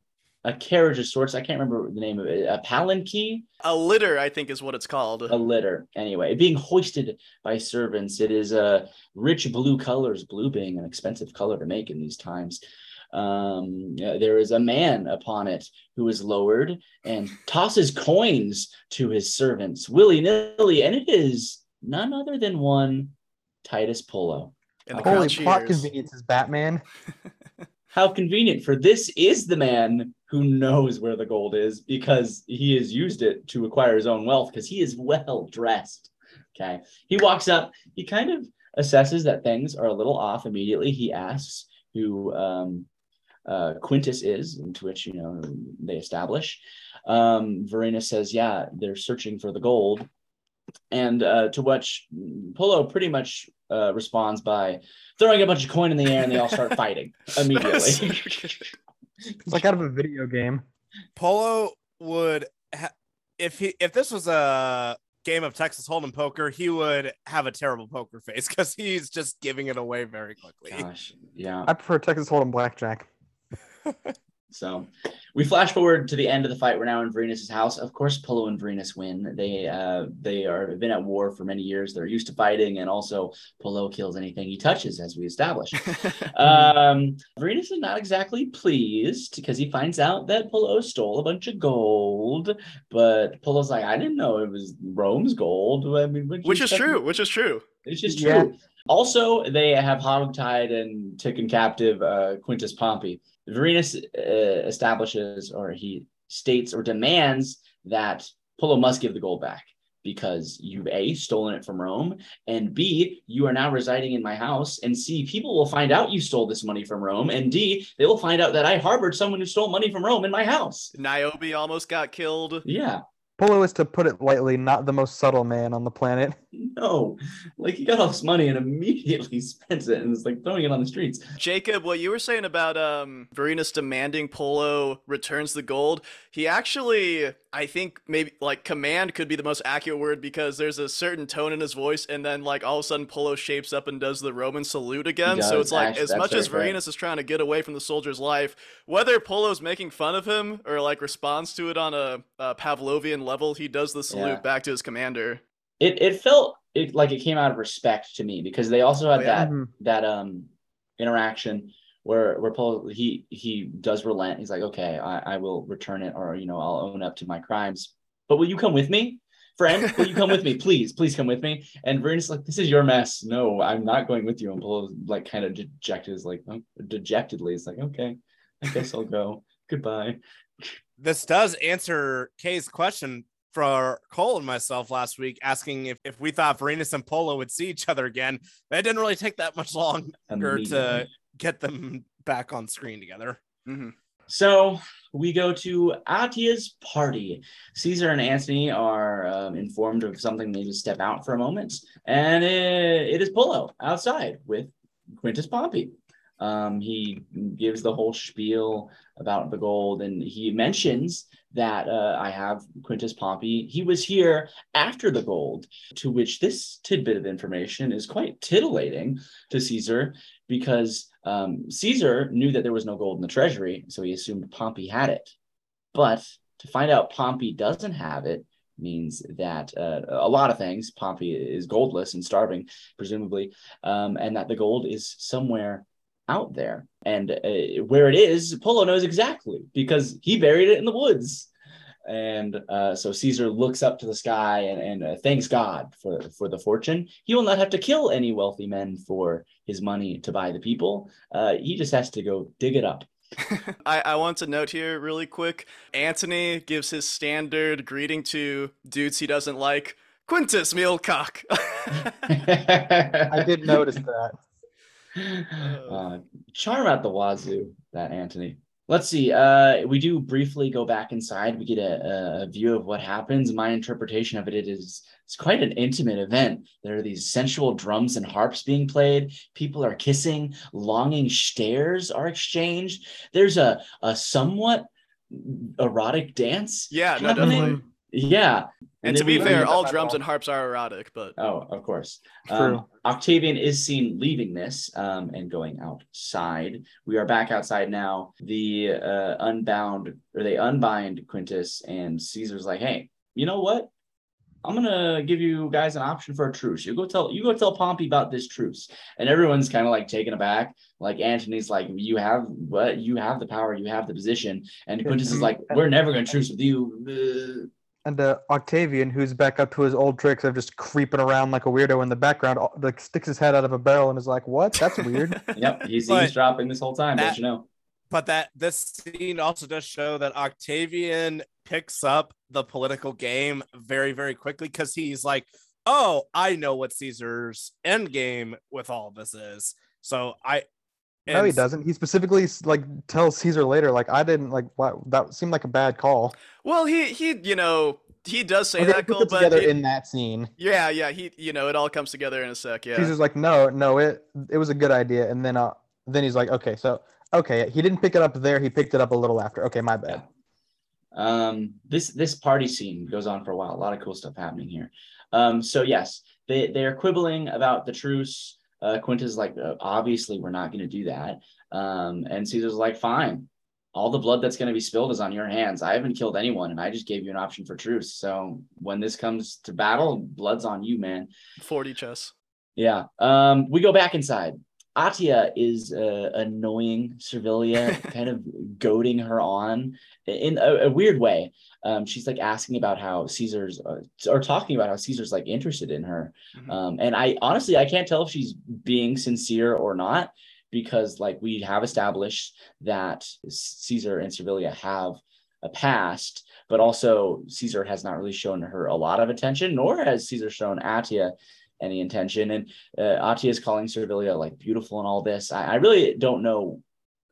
a carriage of sorts. I can't remember the name of it. A palanquin, a litter, I think, is what it's called. a litter. Anyway, being hoisted by servants. It is a rich blue colors, blue being an expensive color to make in these times. Um, uh, there is a man upon it who is lowered and tosses coins to his servants willy nilly, and it is none other than one Titus Polo. And the Holy plot cheers. conveniences, Batman. How convenient, for this is the man who knows where the gold is because he has used it to acquire his own wealth because he is well dressed. Okay. He walks up. He kind of assesses that things are a little off immediately. He asks who um, uh, Quintus is, into which you know they establish. Um, Verena says, "Yeah, they're searching for the gold," and uh, to which Polo pretty much uh, responds by throwing a bunch of coin in the air, and they all start fighting immediately. It's like out of a video game. Polo would, ha- if he if this was a game of Texas Hold'em poker, he would have a terrible poker face because he's just giving it away very quickly. Gosh, yeah. I prefer Texas Hold'em blackjack. So we flash forward to the end of the fight. We're now in Vorenus's house. Of course, Polo and Vorenus win. They uh they are have been at war for many years. They're used to fighting, and also Polo kills anything he touches, as we established. um, Vorenus is not exactly pleased because he finds out that Polo stole a bunch of gold. But Polo's like, I didn't know it was Rome's gold. I mean, what'd you which is true. Which is true. it's just Yeah. true. Also, they have hogtied and taken captive uh, Quintus Pompey. Vorenus uh, establishes, or he states, or demands that Polo must give the gold back because you've a stolen it from Rome, and b you are now residing in my house, and c people will find out you stole this money from Rome, and d they will find out that I harbored someone who stole money from Rome in my house. Niobe almost got killed. Yeah, Polo is, to put it lightly, not the most subtle man on the planet. no, like he got all this money and immediately spent it, and is like throwing it on the streets. Jacob, what you were saying about um Vorenus demanding Polo returns the gold, he actually I think maybe like command could be the most accurate word because there's a certain tone in his voice and then like all of a sudden Polo shapes up and does the Roman salute again. so it's like actually, as much as correct. Vorenus is trying to get away from the soldier's life, whether Polo's making fun of him or like responds to it on a, a Pavlovian level, he does the salute Yeah. back to his commander. it it felt it, like it came out of respect to me because they also had Oh, yeah. that Mhm. that um interaction where where Paul he he does relent. He's like, okay, I, I will return it, or you know, I'll own up to my crimes. But will you come with me, friend? Will you come with me, please? Please come with me. And Vernon's like, this is your mess. No, I'm not going with you. And Paul like kind of dejected, is like oh, dejectedly, it's like, okay, I guess I'll go. Goodbye. This does answer Kay's question for Cole and myself last week, asking if, if we thought Vorenus and Polo would see each other again. That didn't really take that much longer to. Get them back on screen together. Mhm. So we go to Atia's party. Caesar and Antony are um, informed of something. They just step out for a moment, and it, it is Polo outside with Quintus Pompey. Um, he gives the whole spiel about the gold, and he mentions that uh, I have Quintus Pompey. He was here after the gold, to which this tidbit of information is quite titillating to Caesar because um, Caesar knew that there was no gold in the treasury, so he assumed Pompey had it. But to find out Pompey doesn't have it means that uh, a lot of things. Pompey is goldless and starving, presumably, um, and that the gold is somewhere out there. And uh, where it is, Polo knows exactly because he buried it in the woods. And uh, so Caesar looks up to the sky and, and uh, thanks God for, for the fortune. He will not have to kill any wealthy men for his money to buy the people. Uh, he just has to go dig it up. I, I want to note here really quick. Antony gives his standard greeting to dudes he doesn't like. Quintus Mealcock. I did notice that. Uh, charm at the wazoo, that Antony. Let's see. Uh, we do briefly go back inside. We get a, a view of what happens. My interpretation of it, it is it's quite an intimate event. There are these sensual drums and harps being played. People are kissing. Longing stares are exchanged. There's a a somewhat erotic dance. yeah, no, happening. definitely. Yeah. And, then to be fair, all about drums and harps are erotic, but Oh, of course. True. Um, Octavian is seen leaving this um, and going outside. We are back outside now. The uh, unbound or they unbind Quintus, and Caesar's like, "Hey, you know what? I'm gonna give you guys an option for a truce. You go tell you go tell Pompey about this truce." And everyone's kind of like taken aback. Like Antony's like, "You have what? You have the power. You have the position." And Quintus is like, "We're never gonna truce with you." And uh, Octavian, who's back up to his old tricks of just creeping around like a weirdo in the background, like sticks his head out of a barrel and is like, "What? That's weird." Yep, he's But eavesdropping this whole time. that- don't you know? But that this scene also does show that Octavian picks up the political game very, very quickly because he's like, oh, I know what Caesar's end game with all this is. So I No, he doesn't. He specifically like tells Caesar later, like I didn't like wow, that seemed like a bad call. Well, he he you know he does say Okay, that put Cole, but together it- in that scene. yeah, yeah, he you know it all comes together in a sec. Yeah. Caesar's like, no, no, it it was a good idea, and then uh then he's like, okay, so okay, he didn't pick it up there. He picked it up a little after. Okay, my bad. Um, this this party scene goes on for a while. A lot of cool stuff happening here. Um, so yes, they they're quibbling about the truce. Uh, Quinta's like, uh, obviously we're not going to do that. Um, and Caesar's like, fine. All the blood that's going to be spilled is on your hands. I haven't killed anyone, and I just gave you an option for truce. So when this comes to battle, blood's on you, man. 40 chess. Yeah. Um, we go back inside. Atia is uh, annoying Servilia, kind of goading her on in a, a weird way. Um, she's like asking about how Caesar's, uh, or talking about how Caesar's like interested in her. Mhm. Um, and I honestly, I can't tell if she's being sincere or not, because like we have established that Caesar and Servilia have a past, but also Caesar has not really shown her a lot of attention, nor has Caesar shown Atia any intention. And uh, Atia is calling Servilia like beautiful and all this. I, I really don't know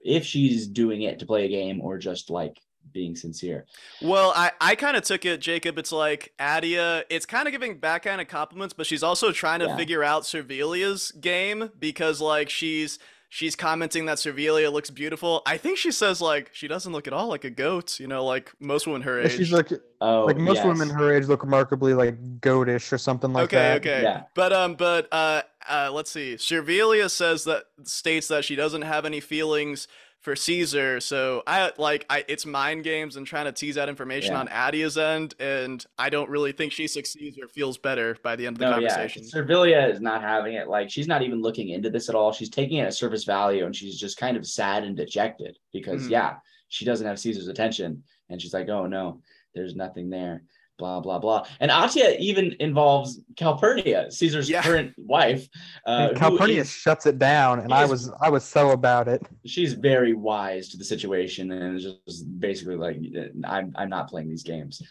if she's doing it to play a game or just like being sincere. Well, I, I kind of took it, Jacob. It's like Atia, it's kind of giving backhand of compliments, but she's also trying to Yeah. figure out Servilia's game because like she's she's commenting that Servilia looks beautiful. I think she says like she doesn't look at all like a goat, you know, like most women her Yeah, age. She's like Oh, like most yes. women her age look remarkably like goatish or something like okay, that. okay. Yeah. But um but uh uh let's see. Servilia says that states that she doesn't have any feelings for Caesar. So I like I it's mind games and trying to tease out information Yeah. on Atia's end and I don't really think she succeeds or feels better by the end of the No, yeah, conversation. Servilia is not having it. Like she's not even looking into this at all. She's taking it at surface value, and she's just kind of sad and dejected because Mhm. yeah, she doesn't have Caesar's attention, and she's like, oh no, there's nothing there. Blah blah blah. And Atia even involves Calpurnia, Caesar's Yeah. current wife. Uh, And Calpurnia is- shuts it down, and he I was I was so about it. she's very wise to the situation, and is just basically like, I'm I'm not playing these games.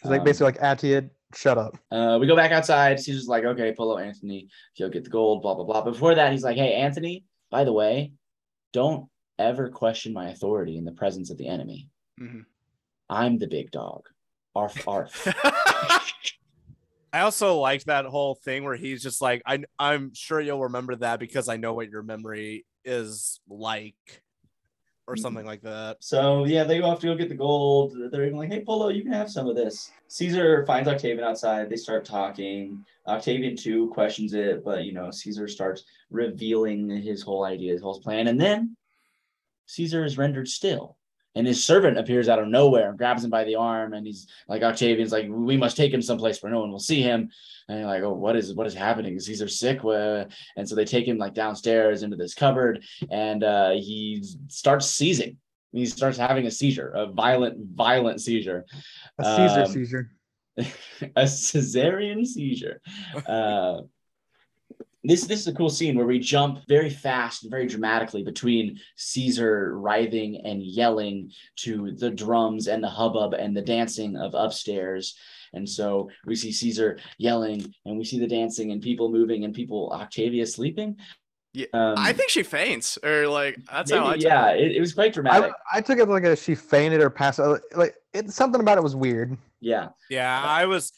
She's like Um, basically like Atia, shut up. Uh, we go back outside. Caesar's like, okay, Polo Antony, he'll get the gold, blah, blah, blah. Before that, he's like, hey, Antony, by the way, don't ever question my authority in the presence of the enemy. Mhm. I'm the big dog. Arf, arf. I also liked that whole thing where he's just like, I, I'm sure you'll remember that because I know what your memory is like, or Mhm. something like that. so, yeah, they go off to go get the gold. They're even like, hey, Polo, you can have some of this. Caesar finds Octavian outside. They start talking. Octavian, too, questions it, but, you know, Caesar starts revealing his whole idea, his whole plan. And then Caesar is rendered still. And his servant appears out of nowhere and grabs him by the arm. And he's like, Octavian's like, we must take him someplace where no one will see him. And you're like, oh, what is what is happening? Is Caesar sick? And so they take him like downstairs into this cupboard, and uh, he starts seizing. He starts having a seizure, a violent, violent seizure, A Caesar um, seizure. a cesarean seizure. Uh, this this is a cool scene where we jump very fast, and very dramatically between Caesar writhing and yelling to the drums and the hubbub and the dancing of upstairs. And so we see Caesar yelling, and we see the dancing and people moving and people Octavia sleeping. Yeah, Um, I think she faints or like that's how I maybe, took yeah, it. it, it was quite dramatic. I, I took it like a she fainted or passed out. Like it, something about it was weird. yeah. Yeah, I was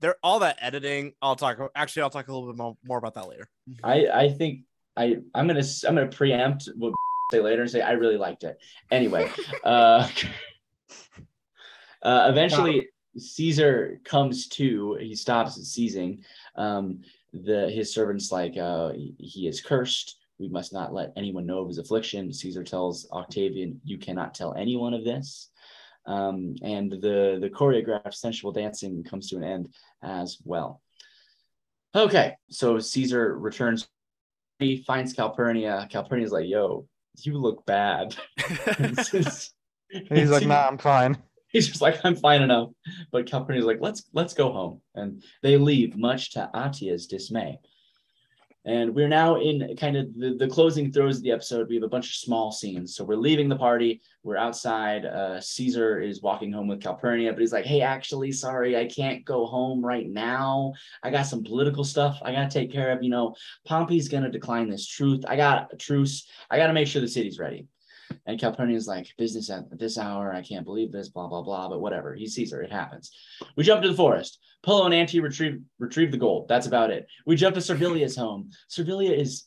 there. All that editing, I'll talk. Actually, I'll talk a little bit more, more about that later. I I think I I'm gonna I'm gonna preempt what say later and say I really liked it. Anyway, uh, uh, eventually Caesar comes to. He stops seizing. Um, the his servants like uh, he is cursed. We must not let anyone know of his affliction. Caesar tells Octavian, "You cannot tell anyone of this." Um, and the the choreographed sensual dancing comes to an end as well. Okay, so Caesar returns. He finds Calpurnia. Calpurnia's like, "Yo, you look bad." He's like, nah, I'm fine. He's just like, "I'm fine enough." But Calpurnia's like, "Let's let's go home," and they leave, much to Atia's dismay. And we're now in kind of the, the closing throws of the episode. We have a bunch of small scenes. So we're leaving the party. We're outside. Uh, Caesar is walking home with Calpurnia, but he's like, hey, actually, sorry, I can't go home right now. I got some political stuff I got to take care of. You know, Pompey's going to decline this truth. I got a truce. I got to make sure the city's ready. And Calpurnia is like, business at this hour. I can't believe this, blah, blah, blah. But whatever. He sees her. It happens. We jump to the forest. Polo and Auntie retrieve retrieve the gold. That's about it. We jump to Servilia's home. Servilia is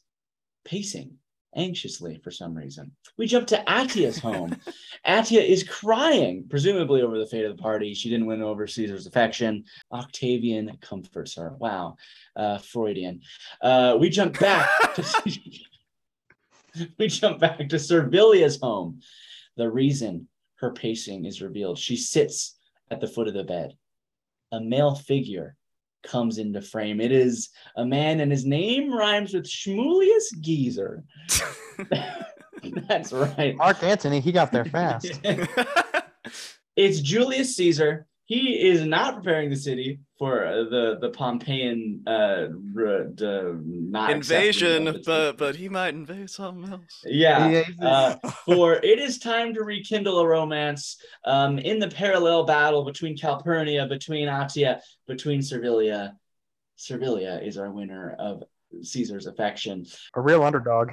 pacing anxiously for some reason. We jump to Atia's home. Atia is crying, presumably over the fate of the party. She didn't win over Caesar's affection. Octavian comforts her. Wow, uh, Freudian. Uh, we jump back. to, we jump back to Servilia's home. The reason her pacing is revealed. She sits at the foot of the bed a male figure comes into frame. It is a man, and his name rhymes with Shmulius Geezer. That's right. Mark Antony, he got there fast. it's Julius Caesar. He is not preparing the city for uh, the the Pompeian uh, r- d- not Invasion, but but he might invade something else. yeah. Yeah, Uh, for it is time to rekindle a romance um, in the parallel battle between Calpurnia, between Atia, between Servilia. Servilia is our winner of Caesar's affection. a real underdog.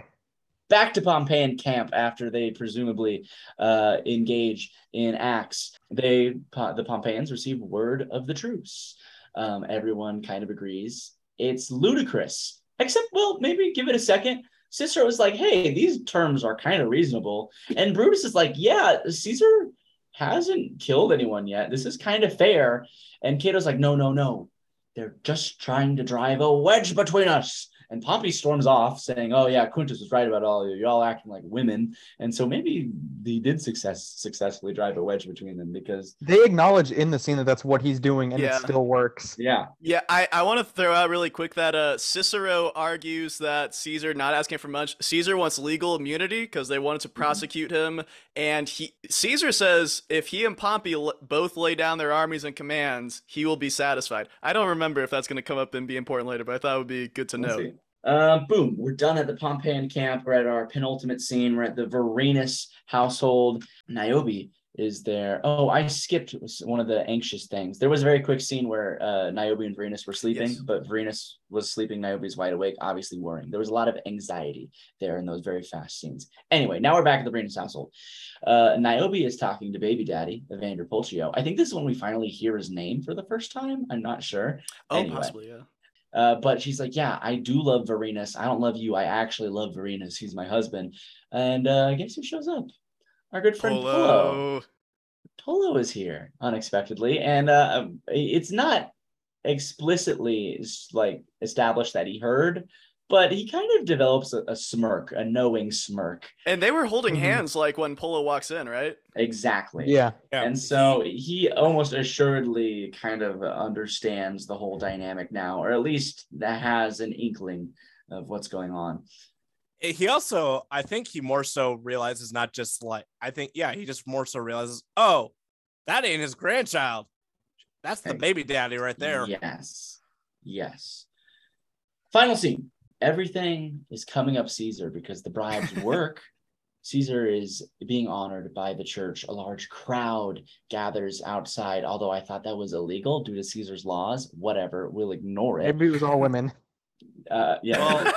Back to Pompeian camp after they presumably uh, engage in acts. They the Pompeians receive word of the truce. Um, everyone kind of agrees. It's ludicrous, except well, maybe give it a second. Cicero was like, "Hey, these terms are kind of reasonable," and Brutus is like, "Yeah, Caesar hasn't killed anyone yet. This is kind of fair." And Cato's like, "No, no, no. They're just trying to drive a wedge between us." And Pompey storms off, saying, "Oh yeah, Quintus was right about all of you. You're all acting like women." And so maybe he did success successfully drive a wedge between them because, They acknowledge in the scene that that's what he's doing, and Yeah. it still works. yeah, Yeah, I, I want to throw out really quick that uh, Cicero argues that Caesar not asking for much. Caesar wants legal immunity because they wanted to prosecute him, and he Caesar says if he and Pompey l- both lay down their armies and commands, he will be satisfied. I don't remember if that's going to come up and be important later, but I thought it would be good to Let's know. see. Uh, boom, we're done at the Pompeian camp. We're at our penultimate scene. We're at the Vorenus household. Niobe is there. Oh, I skipped one of the anxious things. There was a very quick scene where uh, Niobe and Vorenus were sleeping, Yes. but Vorenus was sleeping. Niobe's wide awake, obviously worrying. There was a lot of anxiety there in those very fast scenes. Anyway, now we're back at the Vorenus household. Uh, Niobe is talking to baby daddy, Evander Pulchio. I think this is when we finally hear his name for the first time. I'm not sure. Oh, Anyway. possibly, yeah. Uh, but she's like, yeah, I do love Vorenus. I don't love you. I actually love Vorenus. He's my husband. And uh, guess who shows up? Our good friend Polo. Polo. Polo is here unexpectedly, and uh, it's not explicitly like established that he heard, but he kind of develops a, a smirk, a knowing smirk. And they were holding Mhm. hands like when Polo walks in, right? Exactly. Yeah. Yeah. And so he almost assuredly kind of understands the whole dynamic now, or at least that has an inkling of what's going on. he also i think he more so realizes not just like i think yeah he just more so realizes oh that ain't his grandchild that's the baby daddy right there Yes. Yes. Final scene. Everything is coming up Caesar because the bribes work. Caesar is being honored by the church. A large crowd gathers outside, although I thought that was illegal due to Caesar's laws. Whatever, we'll ignore it. Maybe it was all women. Uh, yeah. Well,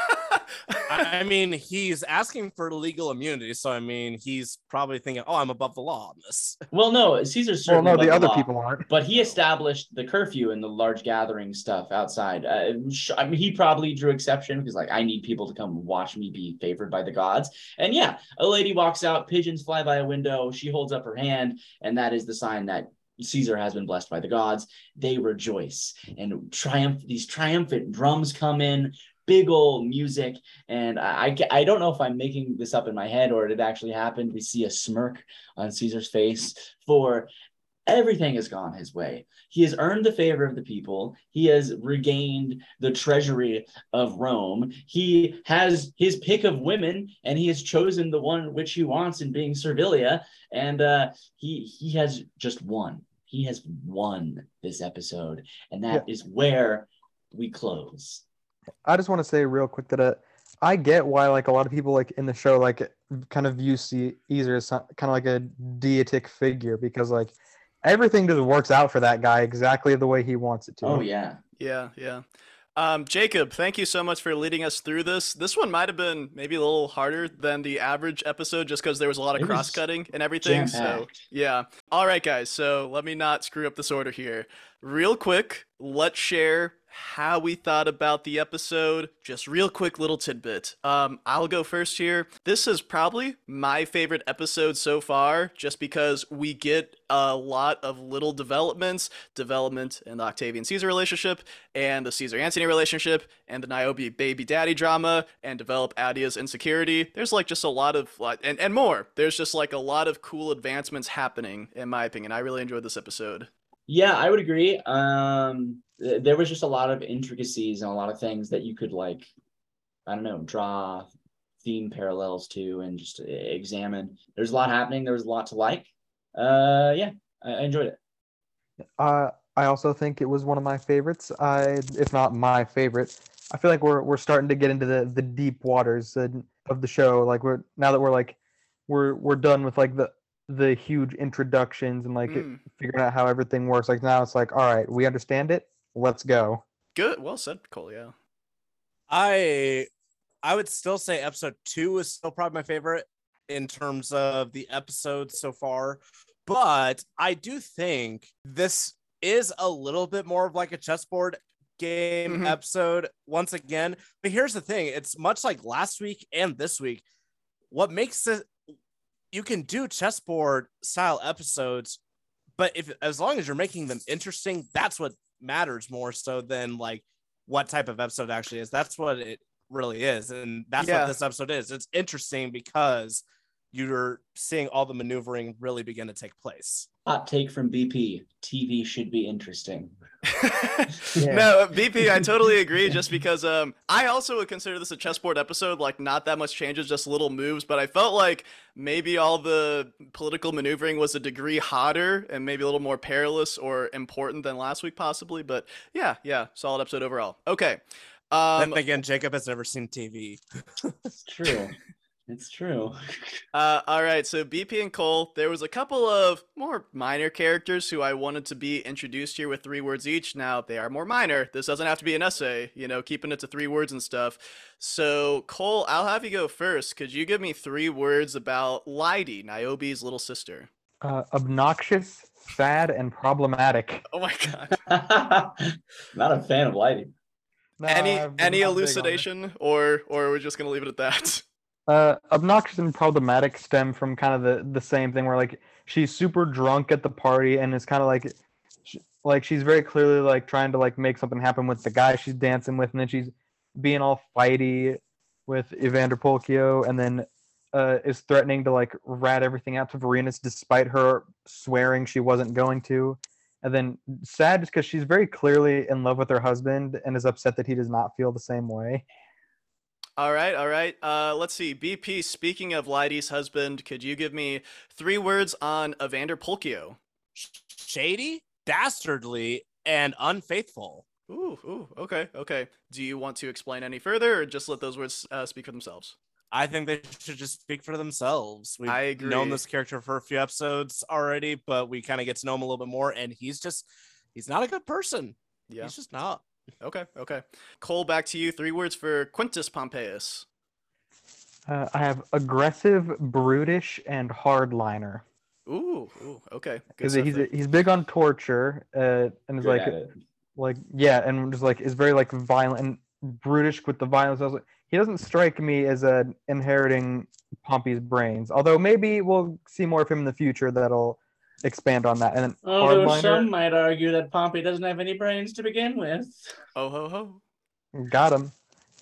I I mean, he's asking for legal immunity, so I mean, he's probably thinking, "Oh, I'm above the law on this." well, no, Caesar's certainly. Well, certainly no, the above other law. people aren't. But he established the curfew and the large gathering stuff outside. Uh, I mean, he probably drew exception because, like, I need people to come watch me be favored by the gods. And yeah, a lady walks out, pigeons fly by a window. She holds up her hand, and that is the sign that Caesar has been blessed by the gods. They rejoice and triumph. These triumphant drums come in, big old music. And I, I, I don't know if I'm making this up in my head or it actually happened. We see a smirk on Caesar's face for everything has gone his way. He has earned the favor of the people. He has regained the treasury of Rome. He has his pick of women, and he has chosen the one which he wants in being Servilia. And uh, he he has just won. He has won this episode, and that is where we close. I just want to say real quick that uh, I get why like a lot of people like in the show like kind of view Caesar as kind of like a deitic figure because like everything just works out for that guy exactly the way he wants it to. Oh yeah. Yeah, yeah. Um, Jacob, thank you so much for leading us through this. This one might have been maybe a little harder than the average episode just because there was a lot of cross cutting and everything. So, jam-packed. yeah. All right, guys. So, let me not screw up this order here. Real quick, let's share how we thought about the episode. Just real quick little tidbit. Um, I'll go first here. This is probably my favorite episode so far, just because we get a lot of little developments, development in the Octavian Caesar relationship, and the Caesar Antony relationship, and the Niobe baby daddy drama, and develop Atia's insecurity. There's like just a lot of like, and and more. There's just like a lot of cool advancements happening, in my opinion. I really enjoyed this episode. Yeah, I would agree. Um, there was just a lot of intricacies and a lot of things that you could like, I don't know, draw theme parallels to and just uh, examine. There's a lot happening. There was a lot to like. Uh, yeah, I, I enjoyed it. Uh, I also think it was one of my favorites. I, if not my favorite. I feel like we're we're starting to get into the the deep waters of the show. Like we're now that we're like we're we're done with like the the huge introductions and like Mm. figuring out how everything works. Like now it's like, all right, we understand it. Let's go. Good. Well said, Cole. Yeah. I I would still say episode two is still probably my favorite in terms of the episodes so far. But I do think this is a little bit more of like a chessboard game Mhm. episode once again. But here's the thing it's much like last week and this week. What makes it you can do chessboard style episodes, but if as long as you're making them interesting, that's what matters more so than like what type of episode actually is. That's what it really is. And that's Yeah. what this episode is. It's interesting because you're seeing all the maneuvering really begin to take place. Hot take from BP: TV should be interesting. Yeah. No, BP, I totally agree. Just because um, I also would consider this a chessboard episode. Like, not that much changes, just little moves. But I felt like maybe all the political maneuvering was a degree hotter and maybe a little more perilous or important than last week, possibly. But yeah, yeah, solid episode overall. Okay. Um, then again, Jacob has never seen TV. It's true. it's true. Uh, all right, so BP and Cole, there was a couple of more minor characters who I wanted to be introduced here with three words each. Now, they are more minor. This doesn't have to be an essay, you know, keeping it to three words and stuff. So, Cole, I'll have you go first. Could you give me three words about Lyde, Niobe's little sister? Uh, obnoxious, sad, and problematic. Oh my god. Not a fan of lighting. No, any any not big on it. elucidation or or we're just going to leave it at that? Uh, obnoxious and problematic stem from kind of the the same thing where like she's super drunk at the party and it's kind of like sh- like she's very clearly like trying to like make something happen with the guy she's dancing with and then she's being all fighty with Evander Pulchio and then uh, is threatening to like rat everything out to Vorenus despite her swearing she wasn't going to. And then sad just because she's very clearly in love with her husband and is upset that he does not feel the same way All right, all right. Uh, let's see. BP, speaking of Lyde's husband, could you give me three words on Evander Pulchio? Shady, dastardly, and unfaithful. Ooh, ooh, okay, okay. Do you want to explain any further, or just let those words uh, speak for themselves? I think they should just speak for themselves. We've I known this character for a few episodes already, but we kind of get to know him a little bit more, and he's just he's not a good person. Yeah. He's just not. Okay, okay. Cole, back to you. Three words for Quintus Pompeius. Uh, I have aggressive, brutish, and hardliner. Ooh, ooh, okay. Because he's there. he's big on torture, uh, and is Good like like yeah, and just like is very like violent and brutish with the violence. I was like, he doesn't strike me as a inheriting Pompey's brains. Although maybe we'll see more of him in the future that'll expand on that. And then Although hardliner, some might argue that Pompey doesn't have any brains to begin with. Oh ho ho. got him.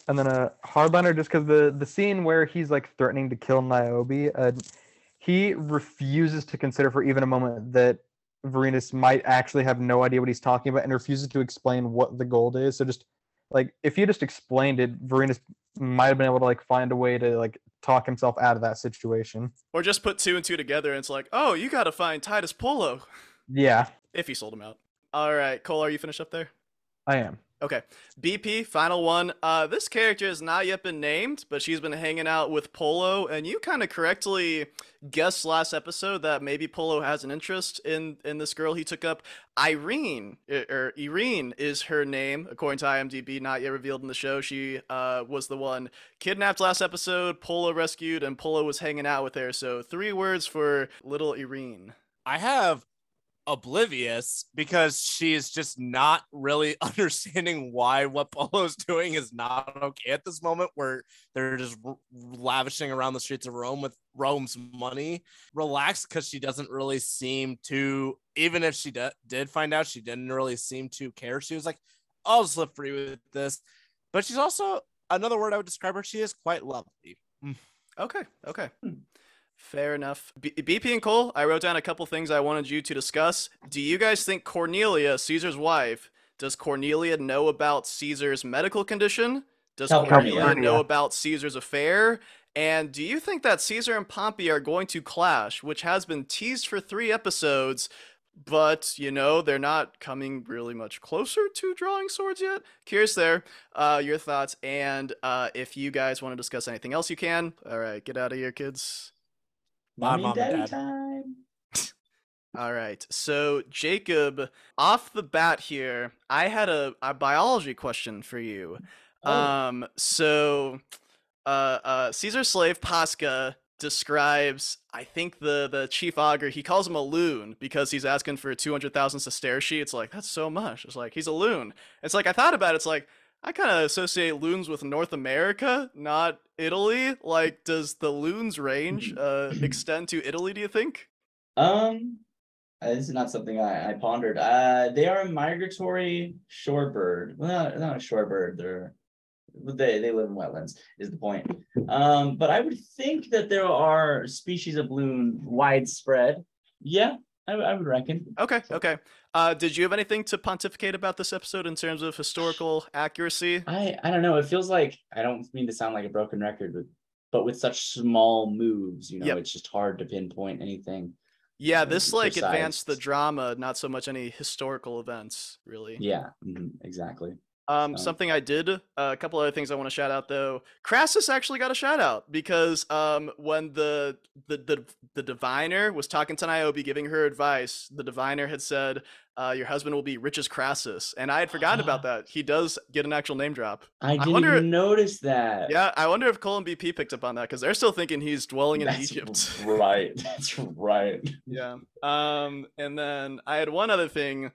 And then a hardliner just because the the scene where he's like threatening to kill Niobe, uh, he refuses to consider for even a moment that Vorenus might actually have no idea what he's talking about and refuses to explain what the gold is. So just like if you just explained it, Vorenus might have been able to like find a way to like talk himself out of that situation. Or just put two and two together, and it's like, oh, you gotta find Titus Polo Yeah, if he sold him out. All right, Cole, are you finished up there? I am. Okay. BP, final one. Uh, this character has not yet been named, but she's been hanging out with Polo, and you kind of correctly guessed last episode that maybe Polo has an interest in in this girl he took up. Irene, er, or Irene is her name, according to IMDb, not yet revealed in the show. She uh, was the one kidnapped last episode, Polo rescued, and Polo was hanging out with her. So three words for little Irene. I have oblivious because she's just not really understanding why what Polo's doing is not okay at this moment where they're just r- lavishing around the streets of Rome with Rome's money. Relaxed because she doesn't really seem to, even if she d- did find out, she didn't really seem to care. She was like, I'll slip free with this. But she's also another word I would describe her. She is quite lovely. Mm. Okay, okay. Hmm. Fair enough. B- BP and Cole, I wrote down a couple things I wanted you to discuss. Do you guys think Cornelia, Caesar's wife, does Cornelia know about Caesar's medical condition? Does California. Cornelia know about Caesar's affair? And do you think that Caesar and Pompey are going to clash, which has been teased for three episodes, but you know they're not coming really much closer to drawing swords yet? Curious there, uh, your thoughts, and uh, if you guys want to discuss anything else, you can. All right, get out of here, kids. Mommy Mom daddy dad. time. All right. So, Jacob, off the bat here, I had a, a biology question for you. Oh. Um, so, uh, uh, Caesar's slave Posca describes, I think the the chief augur, he calls him a loon because he's asking for 200,000 sestertii. It's like, that's so much. It's like, he's a loon. It's like, I thought about it. It's like, I kind of associate loons with North America, not Italy. Like, does the loon's range uh, extend to Italy, do you think? Um, uh, this is not something I, I pondered. Uh, they are a migratory shorebird. Well, not, not a shorebird. They're they they live in wetlands. Is the point? Um, but I would think that there are species of loon widespread. Yeah, I, I would reckon. Okay, okay. Uh, did you have anything to pontificate about this episode in terms of historical accuracy? I I don't know. It feels like I don't mean to sound like a broken record, but but with such small moves, you know, Yep. it's just hard to pinpoint anything. Yeah, uh, this like advanced the drama, not so much any historical events, really. Yeah, mhm, exactly. Um, So- something I did, uh, a couple other things I want to shout out though. Crassus actually got a shout out because um, when the, the the the diviner was talking to Niobe, giving her advice, the diviner had said, uh, "Your husband will be rich as Crassus," and I had forgotten about that. He does get an actual name drop. I didn't wonder- even notice that. Yeah, I wonder if Cole and BP picked up on that because they're still thinking he's dwelling in That's Egypt. right. That's right. Yeah. Um, and then I had one other thing.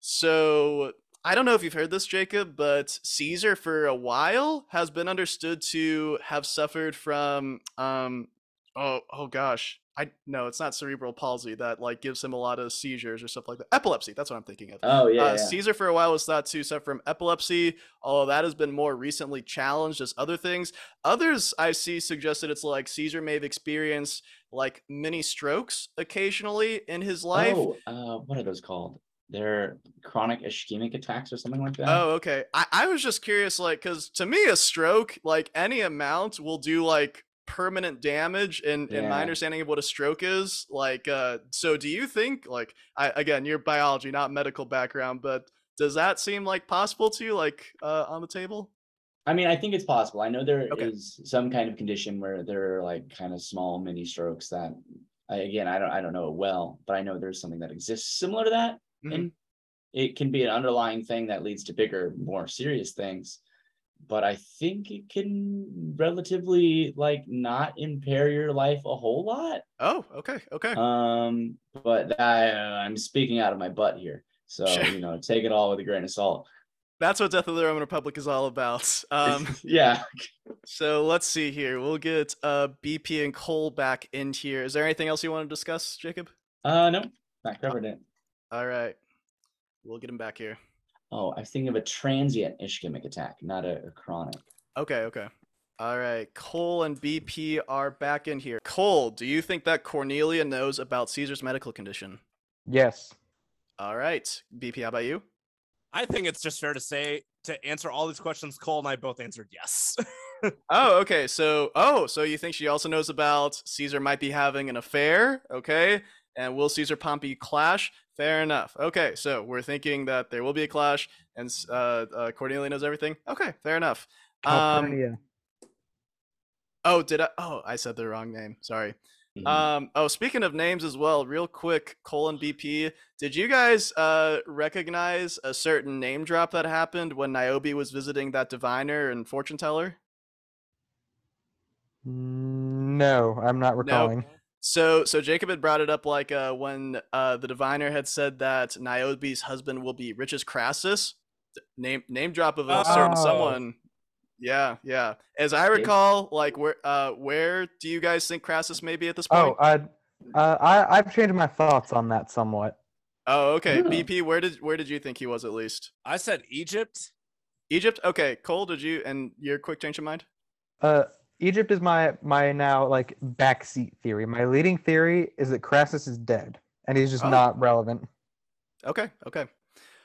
So I don't know if you've heard this, Jacob, but Caesar for a while has been understood to have suffered from um oh oh gosh. I no, it's not cerebral palsy that like gives him a lot of seizures or stuff like that. Epilepsy, that's what I'm thinking of. Oh yeah. uh, yeah. Caesar for a while was thought to suffer from epilepsy, although that has been more recently challenged as other things. Others I see suggested it's like Caesar may have experienced like mini strokes occasionally in his life. Oh, uh, what are those called? They're chronic ischemic attacks or something like that. Oh, okay. I, I was just curious, like, because to me, a stroke, like any amount, will do like permanent damage. And in my understanding of what a stroke is, like, uh, so do you think, like, I again, your biology, not medical background, but does that seem like possible to you, like, uh, on the table? I mean, I think it's possible. I know there is Okay. some kind of condition where there are like kind of small mini strokes that, I, again, I don't, I don't know it well, but I know there's something that exists similar to that, Mhm. and it can be an underlying thing that leads to bigger, more serious things. But I think it can relatively like not impair your life a whole lot. Oh, okay, okay. Um, but I, I'm speaking out of my butt here, so Sure. you know, take it all with a grain of salt. That's what Death of the Roman Republic is all about. Um, yeah. so let's see here. We'll get uh BP and Cole back in here. Is there anything else you want to discuss, Jacob? Uh, no, not covered it. All right, we'll get him back here. Oh, I was thinking of a transient ischemic attack, not a, a chronic. Okay, okay. All right, Cole and BP are back in here. Cole, do you think that Cornelia knows about Caesar's medical condition? Yes. All right, BP, how about you? I think it's just fair to say to answer all these questions, Cole and I both answered yes. Oh, okay. So, oh, so you think she also knows about Caesar might be having an affair? Okay, and will Caesar Pompey clash? Fair enough. Okay, so we're thinking that there will be a clash, and s- uh, uh, Cordelia knows everything. Okay, fair enough. Um, oh, did I? Oh, I said the wrong name. Sorry. Mhm. Um, oh, speaking of names as well, real quick, colon BP. Did you guys uh recognize a certain name drop that happened when Niobe was visiting that diviner and fortune teller? No, I'm not recalling. So, so Jacob had brought it up like uh, when uh, the diviner had said that Niobe's husband will be rich as Crassus. Name name drop of a certain Oh. someone. Yeah, yeah. As I recall, like where uh, where do you guys think Crassus may be at this point? Oh, I, uh, I I've changed my thoughts on that somewhat. Oh, okay. Yeah. BP, where did where did you think he was at least? I said Egypt. Egypt. Okay, Cole, did you and your quick change of mind? Uh, Egypt is my my now like backseat theory. My leading theory is that Crassus is dead and he's just Oh. not relevant. Okay, okay.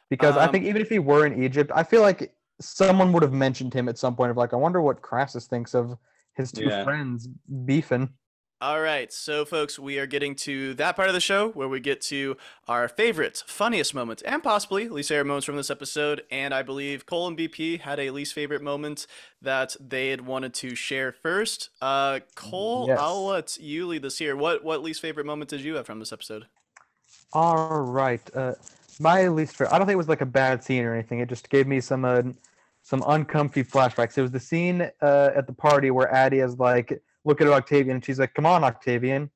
Because I Um, think even if he were in Egypt, I feel like someone would have mentioned him at some point of like, I wonder what Crassus thinks of his two Yeah. friends beefing. All right, so folks, we are getting to that part of the show where we get to our favorite, funniest moments, and possibly least favorite moments from this episode. And I believe Cole and BP had a least favorite moment that they had wanted to share first. Uh, Cole, I'll let you lead this here. What what least favorite moment did you have from this episode? All right. Uh, my least favorite. I don't think it was like a bad scene or anything. It just gave me some uh, some uncomfy flashbacks. It was the scene uh, at the party where Atia is like looking at Octavian and she's like, "Come on, Octavian,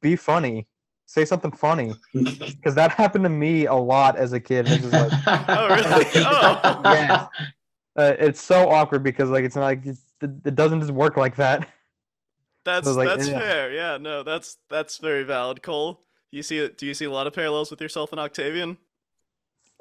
be funny, say something funny," because that happened to me a lot as a kid. It's like Oh, really? Oh. Yeah. uh, it's so awkward because like it's not like it, it doesn't just work like that. That's was like, that's yeah. fair. Yeah, no, that's that's very valid. Cole, you see? Do you see a lot of parallels with yourself and Octavian?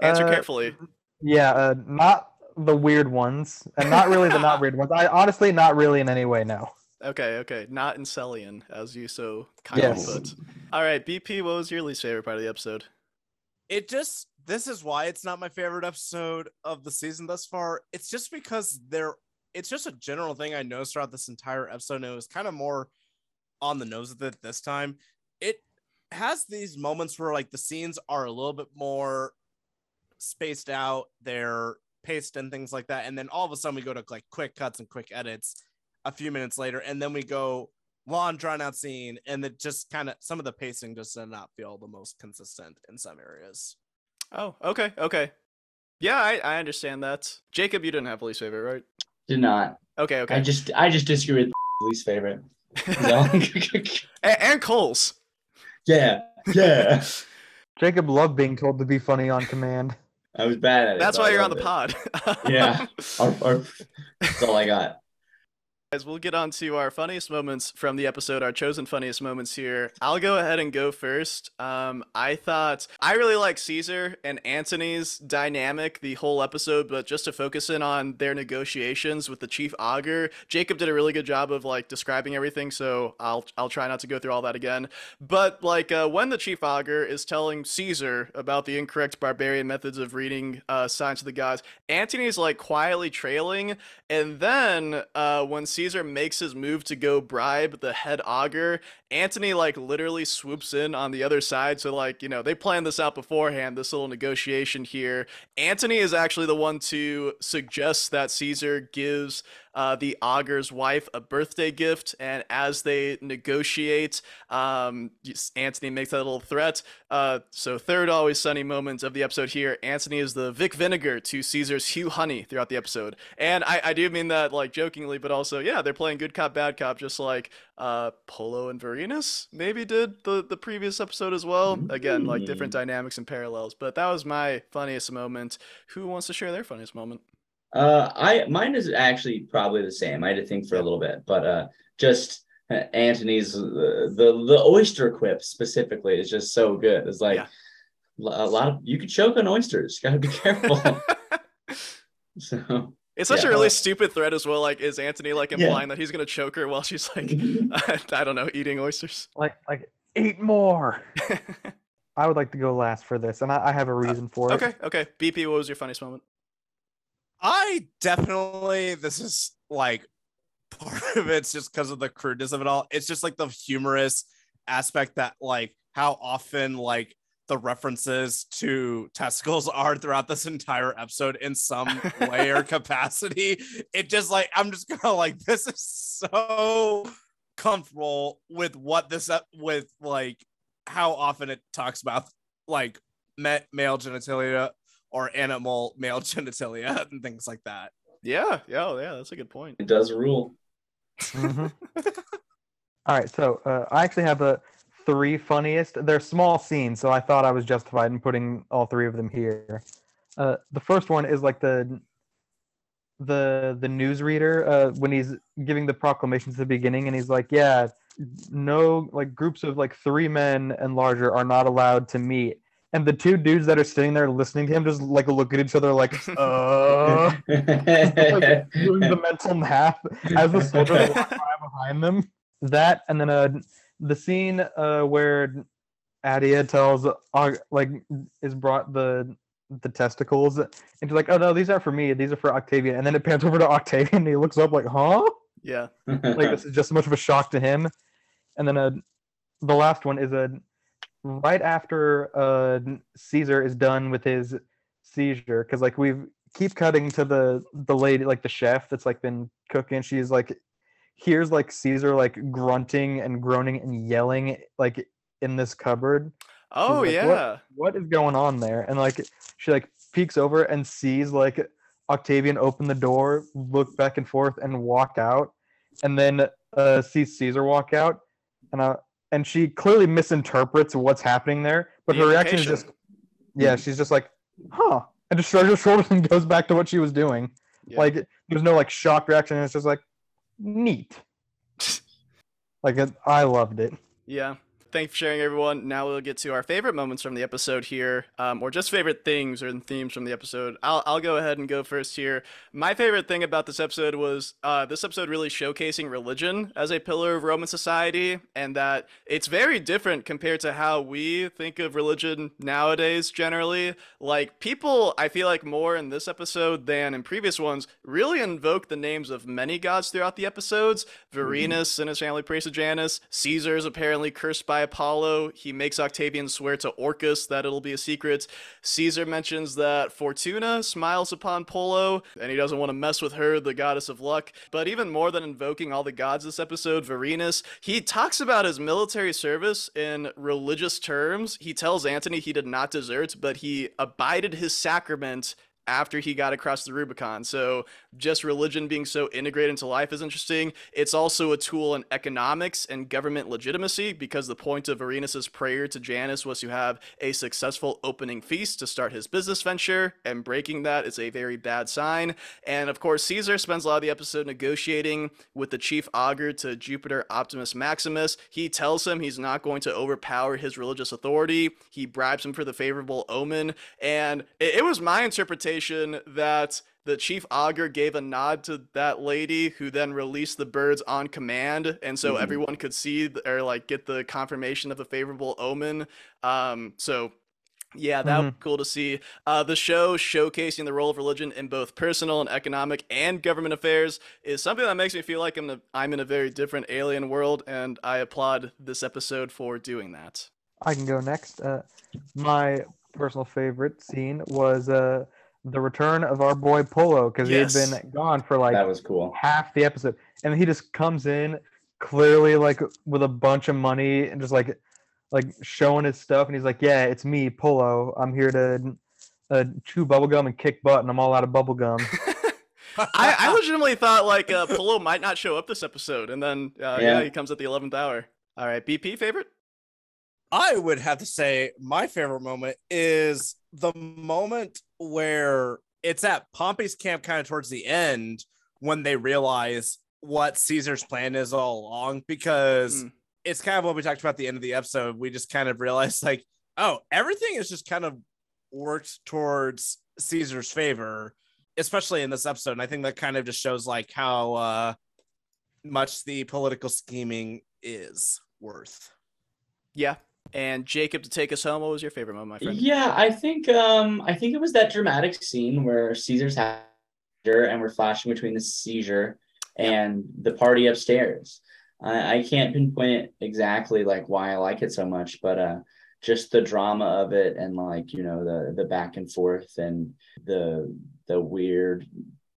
Answer Uh, carefully. Yeah, uh, not the weird ones, and not really the not weird ones. I honestly not really in any way. No. Okay, okay. Not in Celian, as you so kindly Yes. put. All right, BP, what was your least favorite part of the episode? It just this is why it's not my favorite episode of the season thus far. It's just because there it's just a general thing I noticed throughout this entire episode, and it was kind of more on the nose of it this time. It has these moments where like the scenes are a little bit more spaced out, they're paced and things like that, and then all of a sudden we go to like quick cuts and quick edits a few minutes later, and then we go long drawn out scene, and it just kind of some of the pacing just did not feel the most consistent in some areas. Oh, okay, okay. Yeah, I, I understand that. Jacob, you didn't have a least favorite, right? Did not. Okay, okay. I just I just disagree with least favorite. So- and, and Cole's. yeah, yeah. Jacob Jacob loved being told to be funny on command. I was bad at it. That's why I you're on the loved pod. Yeah. it. Or, or, that's all I got. Guys, we'll get on to our funniest moments from the episode, our chosen funniest moments here. I'll go ahead and go first. Um, I thought I really like Caesar and Antony's dynamic the whole episode, but just to focus in on their negotiations with the chief augur, Jacob did a really good job of like describing everything, so I'll I'll try not to go through all that again. But like uh, when the chief augur is telling Caesar about the incorrect barbarian methods of reading uh, signs of the gods, Antony's like quietly trailing, and then uh, when Caesar makes his move to go bribe the head augur, Antony like literally swoops in on the other side. So like you know they planned this out beforehand. This little negotiation here. Antony is actually the one to suggest that Caesar gives uh, the augur's wife a birthday gift, and as they negotiate, um, yes, Antony makes that little threat. Uh, so third always sunny moment of the episode here. Antony is the Vic Vinegar to Caesar's Hugh Honey throughout the episode, and I, I do mean that like jokingly, but also yeah, they're playing good cop bad cop, just like uh, Pullo and Vorenus maybe did the the previous episode as well. Again, like different dynamics and parallels, but that was my funniest moment. Who wants to share their funniest moment? Uh, I mine is actually probably the same. I had to think for a little bit, but uh, just uh, Antony's uh, the the oyster quip specifically is just so good. It's like Yeah. a lot of you could choke on oysters. Got to be careful. so It's such Yeah. a really stupid threat as well. Like, is Antony like Yeah. implying that he's gonna choke her while she's like, I don't know, eating oysters? Like like eat more. I would like to go last for this, and I, I have a uh, reason for it. okay, okay. BP, what was your funniest moment? I definitely this is like part of it's just because of the crudeness of it all. It's just like the humorous aspect that like how often like the references to testicles are throughout this entire episode in some way or capacity. It just like I'm just gonna like this is so comfortable with what this ep- with like how often it talks about like ma- male genitalia or animal male genitalia and things like that. Yeah, yeah, oh, yeah. That's a good point. It does rule. Mhm. All right, so uh, I actually have a three funniest. They're small scenes, so I thought I was justified in putting all three of them here. Uh, the first one is like the the the newsreader uh, when he's giving the proclamations at the beginning, and he's like, "Yeah, no, like groups of like three men and larger are not allowed to meet." And the two dudes that are sitting there listening to him just like look at each other like, uh, like doing the mental math as the soldiers by behind them. That and then uh the scene uh where Atia tells uh, like is brought the the testicles and she's like, oh no, these aren't for me, these are for Octavian. And then it pans over to Octavian and he looks up like, huh? Yeah. Like this is just as much of a shock to him. And then uh the last one is a right after uh Caesar is done with his seizure because like we've keep cutting to the the lady like the chef that's like been cooking she's like hears like caesar like grunting and groaning and yelling like in this cupboard. Oh like, yeah. what- what is going on there? And like she like peeks over and sees like octavian open the door look back and forth and walk out. And then uh sees caesar walk out. And uh and she clearly misinterprets what's happening there but The her reaction is just yeah she's just like huh. And just shrugs her shoulders and goes back to what she was doing. Yeah. like there's no like shocked reaction. It's just like neat like i loved it Yeah. Thanks for sharing, everyone. Now we'll get to our favorite moments from the episode here, um, or just favorite things or themes from the episode. I'll, I'll go ahead and go first here. My favorite thing about this episode was uh, this episode really showcasing religion as a pillar of Roman society, and that it's very different compared to how we think of religion nowadays, generally. Like, people, I feel like more in this episode than in previous ones, really invoke the names of many gods throughout the episodes. Vorenus and his family prays to Janus. Caesar is apparently cursed by Apollo. He makes Octavian swear to Orcus that it'll be a secret. Caesar mentions that Fortuna smiles upon Pullo, and he doesn't want to mess with her, the goddess of luck. But even more than invoking all the gods this episode, Vorenus, he talks about his military service in religious terms. He tells Antony he did not desert, but he abided his sacrament after he got across the Rubicon. So just religion being so integrated into life is interesting. It's also a tool in economics and government legitimacy because the point of Vorenus' prayer to Janus was to have a successful opening feast to start his business venture, and breaking that is a very bad sign. And of course, Caesar spends a lot of the episode negotiating with the chief augur to Jupiter Optimus Maximus. He tells him he's not going to overpower his religious authority. He bribes him for the favorable omen, and it was my interpretation that the chief augur gave a nod to that lady who then released the birds on command. And so Mhm. everyone could see or like get the confirmation of a favorable omen. Um so yeah that was cool to see. Uh, the show showcasing the role of religion in both personal and economic and government affairs is something that makes me feel like I'm, a, I'm in a very different alien world and i applaud this episode for doing that. I can go next. Uh, my personal favorite scene was uh, the return of our boy Pullo because Yes. he had been gone for like that was cool. half the episode, and he just comes in clearly like with a bunch of money and just like like showing his stuff, and he's like, "Yeah, it's me, Pullo. I'm here to uh, chew bubblegum and kick butt, and I'm all out of bubblegum." I, I legitimately thought like uh, Pullo might not show up this episode, and then uh, yeah. Yeah. he comes at the eleventh hour. All right, BP favorite. I would have to say my favorite moment is the moment where it's at Pompey's camp, kind of towards the end, when they realize what Caesar's plan is all along, because Mm. it's kind of what we talked about at the end of the episode. We just kind of realized, like, oh, everything is just kind of worked towards Caesar's favor, especially in this episode. And I think that kind of just shows like how uh, much the political scheming is worth. Yeah, and Jacob to take us home. What was your favorite moment, my friend? Yeah, I think um I think it was that dramatic scene where Caesar's seizure and we're flashing between the seizure and the party upstairs. I, I can't pinpoint it exactly like why I like it so much, but uh just the drama of it and like you know the the back and forth and the the weird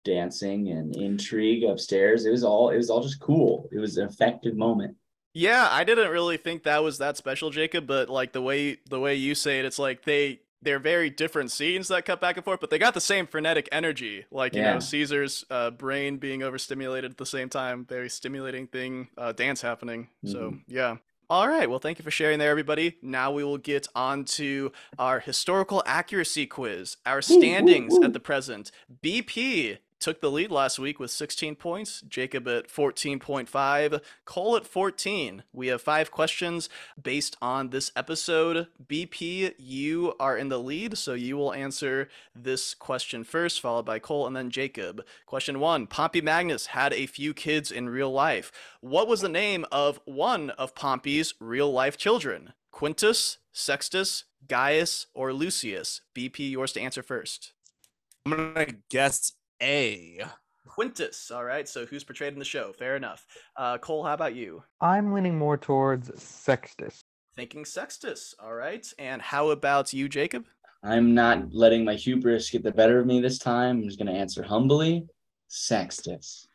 dancing and intrigue upstairs it was all it was all just cool it was an effective moment Yeah, I didn't really think that was that special, Jacob, but like the way the way you say it, it's like they they're very different scenes that cut back and forth, but they got the same frenetic energy. Like, you know, Caesar's uh, brain being overstimulated at the same time, very stimulating thing, uh, dance happening. So, Mhm. yeah. All right. Well, thank you for sharing there, everybody. Now we will get on to our historical accuracy quiz. Our Woo, woo, standings woo. at the present. BP took the lead last week with 16 points, Jacob at 14.5, Cole at 14. We have five questions based on this episode. BP, you are in the lead, so you will answer this question first, followed by Cole and then Jacob. Question one Pompey Magnus had a few kids in real life. What was the name of one of Pompey's real life children? Quintus, Sextus, Gaius, or Lucius? BP, yours to answer first. I'm gonna guess A. Quintus. All right. So who's portrayed in the show? Fair enough. Uh, Cole, how about you? I'm leaning more towards Sextus. Thinking Sextus. All right. And how about you, Jacob? i'm not letting my hubris get the better of me this time i'm just going to answer humbly sextus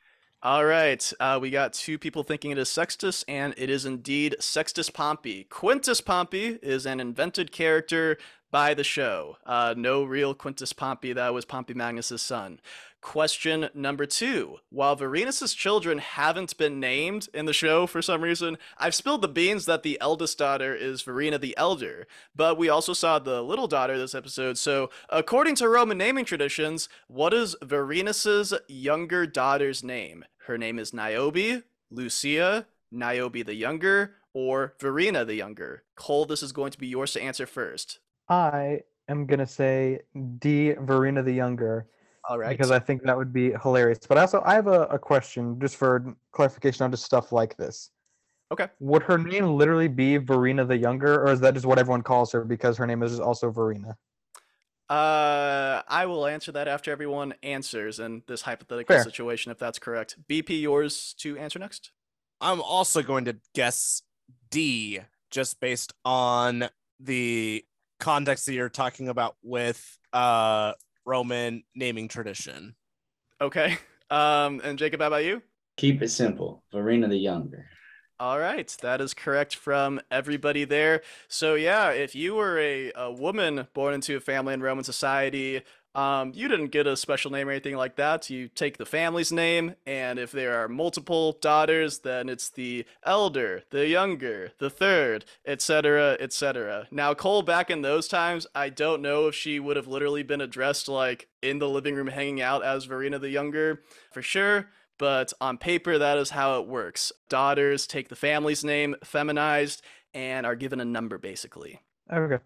All right. Uh, we got two people thinking it is Sextus, and it is indeed Sextus Pompey. Quintus Pompey is an invented character by the show. Uh, no real Quintus Pompey. That was Pompey Magnus's son. Question number two. While Vorenus's children haven't been named in the show for some reason, I've spilled the beans that the eldest daughter is Verena the Elder, but we also saw the little daughter this episode. So, according to Roman naming traditions, what is Vorenus's younger daughter's name? Her name is Niobe, Lucia, Niobe the Younger, or Verena the Younger. Cole, this is going to be yours to answer first. I am gonna say D. Verena the Younger All right. because I think that would be hilarious. But also, I have a, a question just for clarification on just stuff like this. Okay. Would her name literally be Verena the Younger, or is that just what everyone calls her because her name is also Verena? Uh, I will answer that after everyone answers in this hypothetical Fair. situation, if that's correct. BP, yours to answer next. I'm also going to guess D just based on the context that you're talking about with uh Roman naming tradition. Okay. Um, and Jacob, how about you? keep it simple verena the younger All right, that is correct from everybody there. So yeah, if you were a, a woman born into a family in Roman society, um, you didn't get a special name or anything like that. You take the family's name, and if there are multiple daughters, then it's the elder, the younger, the third, etc., etc. Now, Cole, back in those times, I don't know if she would have literally been addressed like in the living room hanging out as Verena the younger, for sure but on paper that is how it works daughters take the family's name feminized and are given a number basically Okay.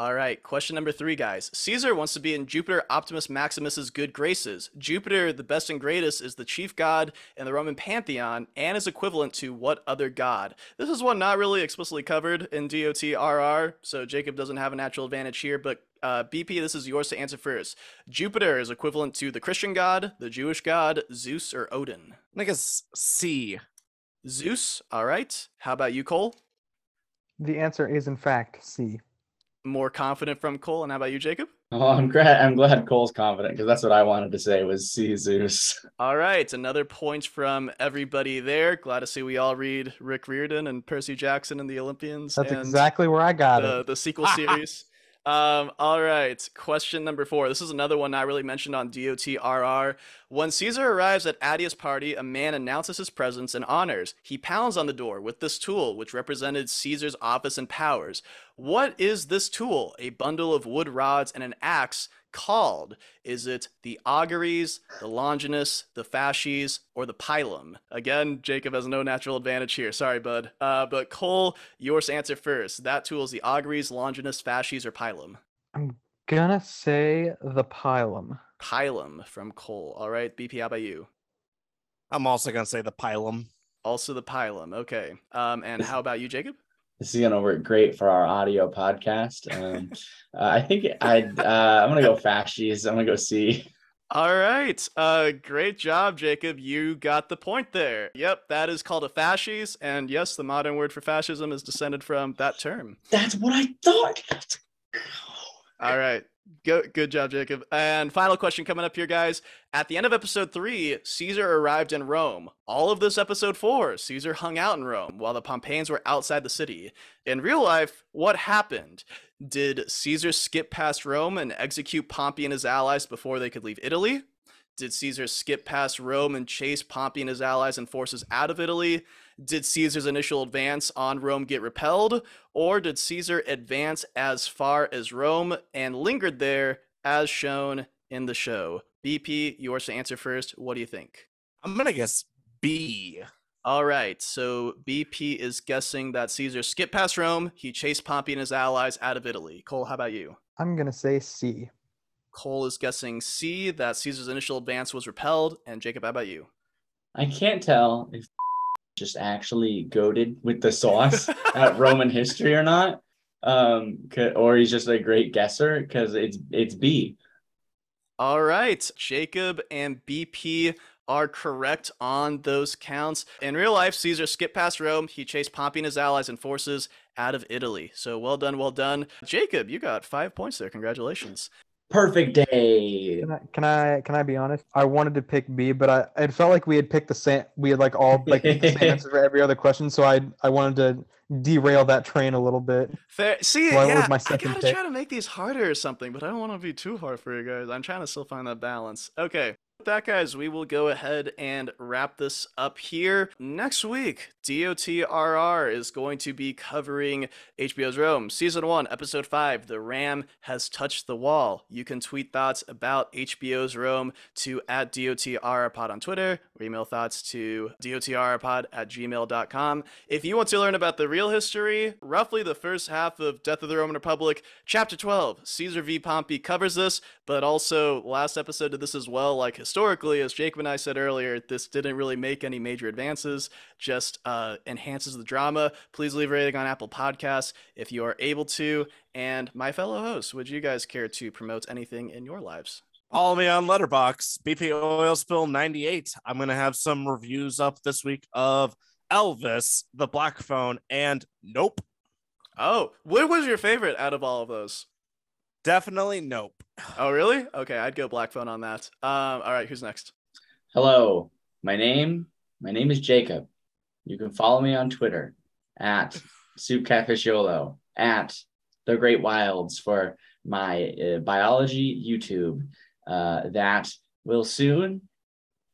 All right question number three guys caesar wants to be in jupiter optimus maximus's good graces jupiter the best and greatest is the chief god in the roman pantheon and is equivalent to what other god this is one not really explicitly covered in DOTRR, so jacob doesn't have a natural advantage here but uh, BP, this is yours to answer first. Jupiter is equivalent to the Christian god, the Jewish god, Zeus, or Odin. I guess C. Zeus. All right. How about you, Cole? The answer is in fact C. More confident from Cole. And how about you, Jacob? oh i'm glad i'm glad cole's confident because that's what i wanted to say was see caesar's All right. Another point from everybody there. Glad to see we all read Rick Riordan and Percy Jackson and the Olympians. That's and exactly where I got the, it. the sequel series. Um, all right. Question number four. This is another one not really mentioned on DOTRR. When Caesar arrives at Atia's party, a man announces his presence and honors. He pounds on the door with this tool, which represented Caesar's office and powers. What is this tool? A bundle of wood rods and an axe called? Is it the auguries, the longinus, the fasces, or the pilum? Again, Jacob has no natural advantage here. Sorry, bud. Uh, but Cole, yours answer first. That tool is the auguries, longinus, fasces, or pilum. I'm gonna say the pilum. Pilum from Cole. All right, BP, how about you? I'm also gonna say the pilum. Also the pilum. Okay. Um, and how about you, Jacob? This is gonna work great for our audio podcast um uh, i think i uh i'm gonna go fascies i'm gonna go see. All right. Uh, great job, Jacob. You got the point there. Yep, that is called a fasces, and yes, the modern word for fascism is descended from that term. That's what I thought. All right. Good, good job, Jacob. And final question coming up here, guys. At the end of episode three, Caesar arrived in Rome. All of this episode four, Caesar hung out in Rome while the Pompeians were outside the city. In real life, what happened? Did Caesar skip past Rome and execute Pompey and his allies before they could leave Italy? Did Caesar skip past Rome and chase Pompey and his allies and forces out of Italy? Did Caesar's initial advance on Rome get repelled? Or did Caesar advance as far as Rome and lingered there as shown in the show? BP, yours to answer first. What do you think? I'm gonna guess B. All right, so BP is guessing that Caesar skipped past Rome. He chased Pompey and his allies out of Italy. Cole, how about you? I'm gonna say C. Cole is guessing C, that Caesar's initial advance was repelled. And Jacob, how about you? I can't tell if just actually goaded with the sauce at Roman history or not. Um, or he's just a great guesser because it's it's B. All right, Jacob and BP are correct on those counts. In real life, Caesar skipped past Rome. He chased Pompey and his allies and forces out of Italy. So well done, well done. Jacob, you got five points there. Congratulations. Perfect day. Can I, can I can I be honest? I wanted to pick B, but I it felt like we had picked the same. We had like all like picked the same answer for every other question, so I I wanted to derail that train a little bit. Fair. See, So I yeah, with my I gotta pick. try to make these harder or something, but I don't want to be too hard for you guys. I'm trying to still find that balance. Okay. With that, guys, we will go ahead and wrap this up here. Next week, DOTRR is going to be covering HBO's Rome, Season 1, Episode 5, The Ram Has Touched the Wall. You can tweet thoughts about HBO's Rome to at DOTRRPod on Twitter, or email thoughts to DOTRRPod at gmail.com. If you want to learn about the real history, roughly the first half of Death of the Roman Republic, Chapter 12, Caesar v. Pompey covers this, but also last episode did this as well. Like historically, as Jacob and I said earlier, this didn't really make any major advances, just uh, enhances the drama. Please leave a rating on Apple Podcasts if you are able to. And my fellow hosts, would you guys care to promote anything in your lives? Follow me on Letterboxd, BP Oil Spill 98. I'm gonna have some reviews up this week of Elvis, The Black Phone, and Nope. Oh, what was your favorite out of all of those? Definitely Nope. Oh, really? Okay, I'd go Black Phone on that. Um, all right, who's next? Hello, my name my name is Jacob. You can follow me on Twitter at Soup Catfishiolo at The Great Wilds for my uh, biology YouTube uh, that will soon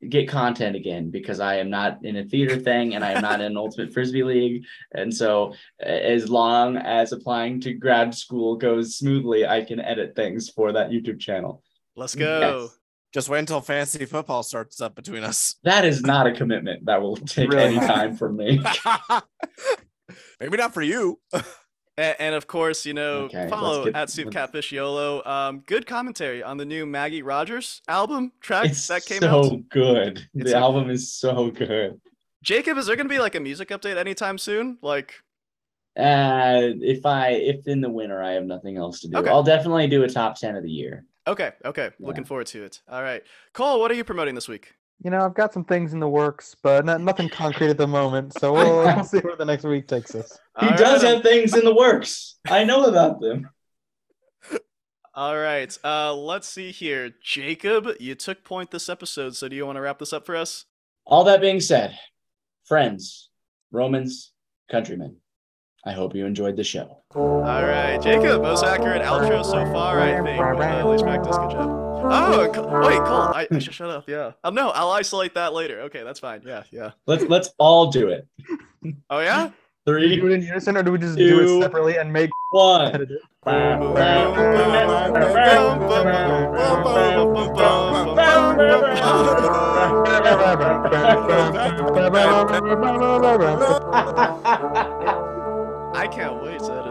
get content again because I am not in a theater thing and I am not in an ultimate frisbee league. And so, uh, as long as applying to grad school goes smoothly, I can edit things for that YouTube channel. Let's go. Yes. Just wait until fantasy football starts up between us. That is not a commitment that will take Really any time from me. Maybe not for you. And, and of course, you know, Okay, follow get- at Soup let's- Catfishiolo. Um, good commentary on the new Maggie Rogers album track It's that came so out. So good. It's the a- album is so good. Jacob, is there gonna be like a music update anytime soon? Like, Uh, if I if in the winter I have nothing else to do, Okay. I'll definitely do a top ten of the year. Okay, okay, Yeah. looking forward to it. All right, Cole, what are you promoting this week? You know, I've got some things in the works, but not, nothing concrete at the moment. So we'll, we'll see where the next week takes us. He All does right, have things in the works. I know about them. All right, uh, let's see here. Jacob, you took point this episode, so do you want to wrap this up for us? All that being said, friends, Romans, countrymen, I hope you enjoyed the show. All right, Jacob, most accurate outro so far, I think. Uh, at least practice, good job. Oh, wait, Cole, I, I should shut up. Yeah. Oh no, I'll isolate that later. Okay, that's fine. Yeah, yeah. Let's let's all do it. Oh yeah. Do we do Three, it in unison or do we just do it separately and make one. I can't wait to.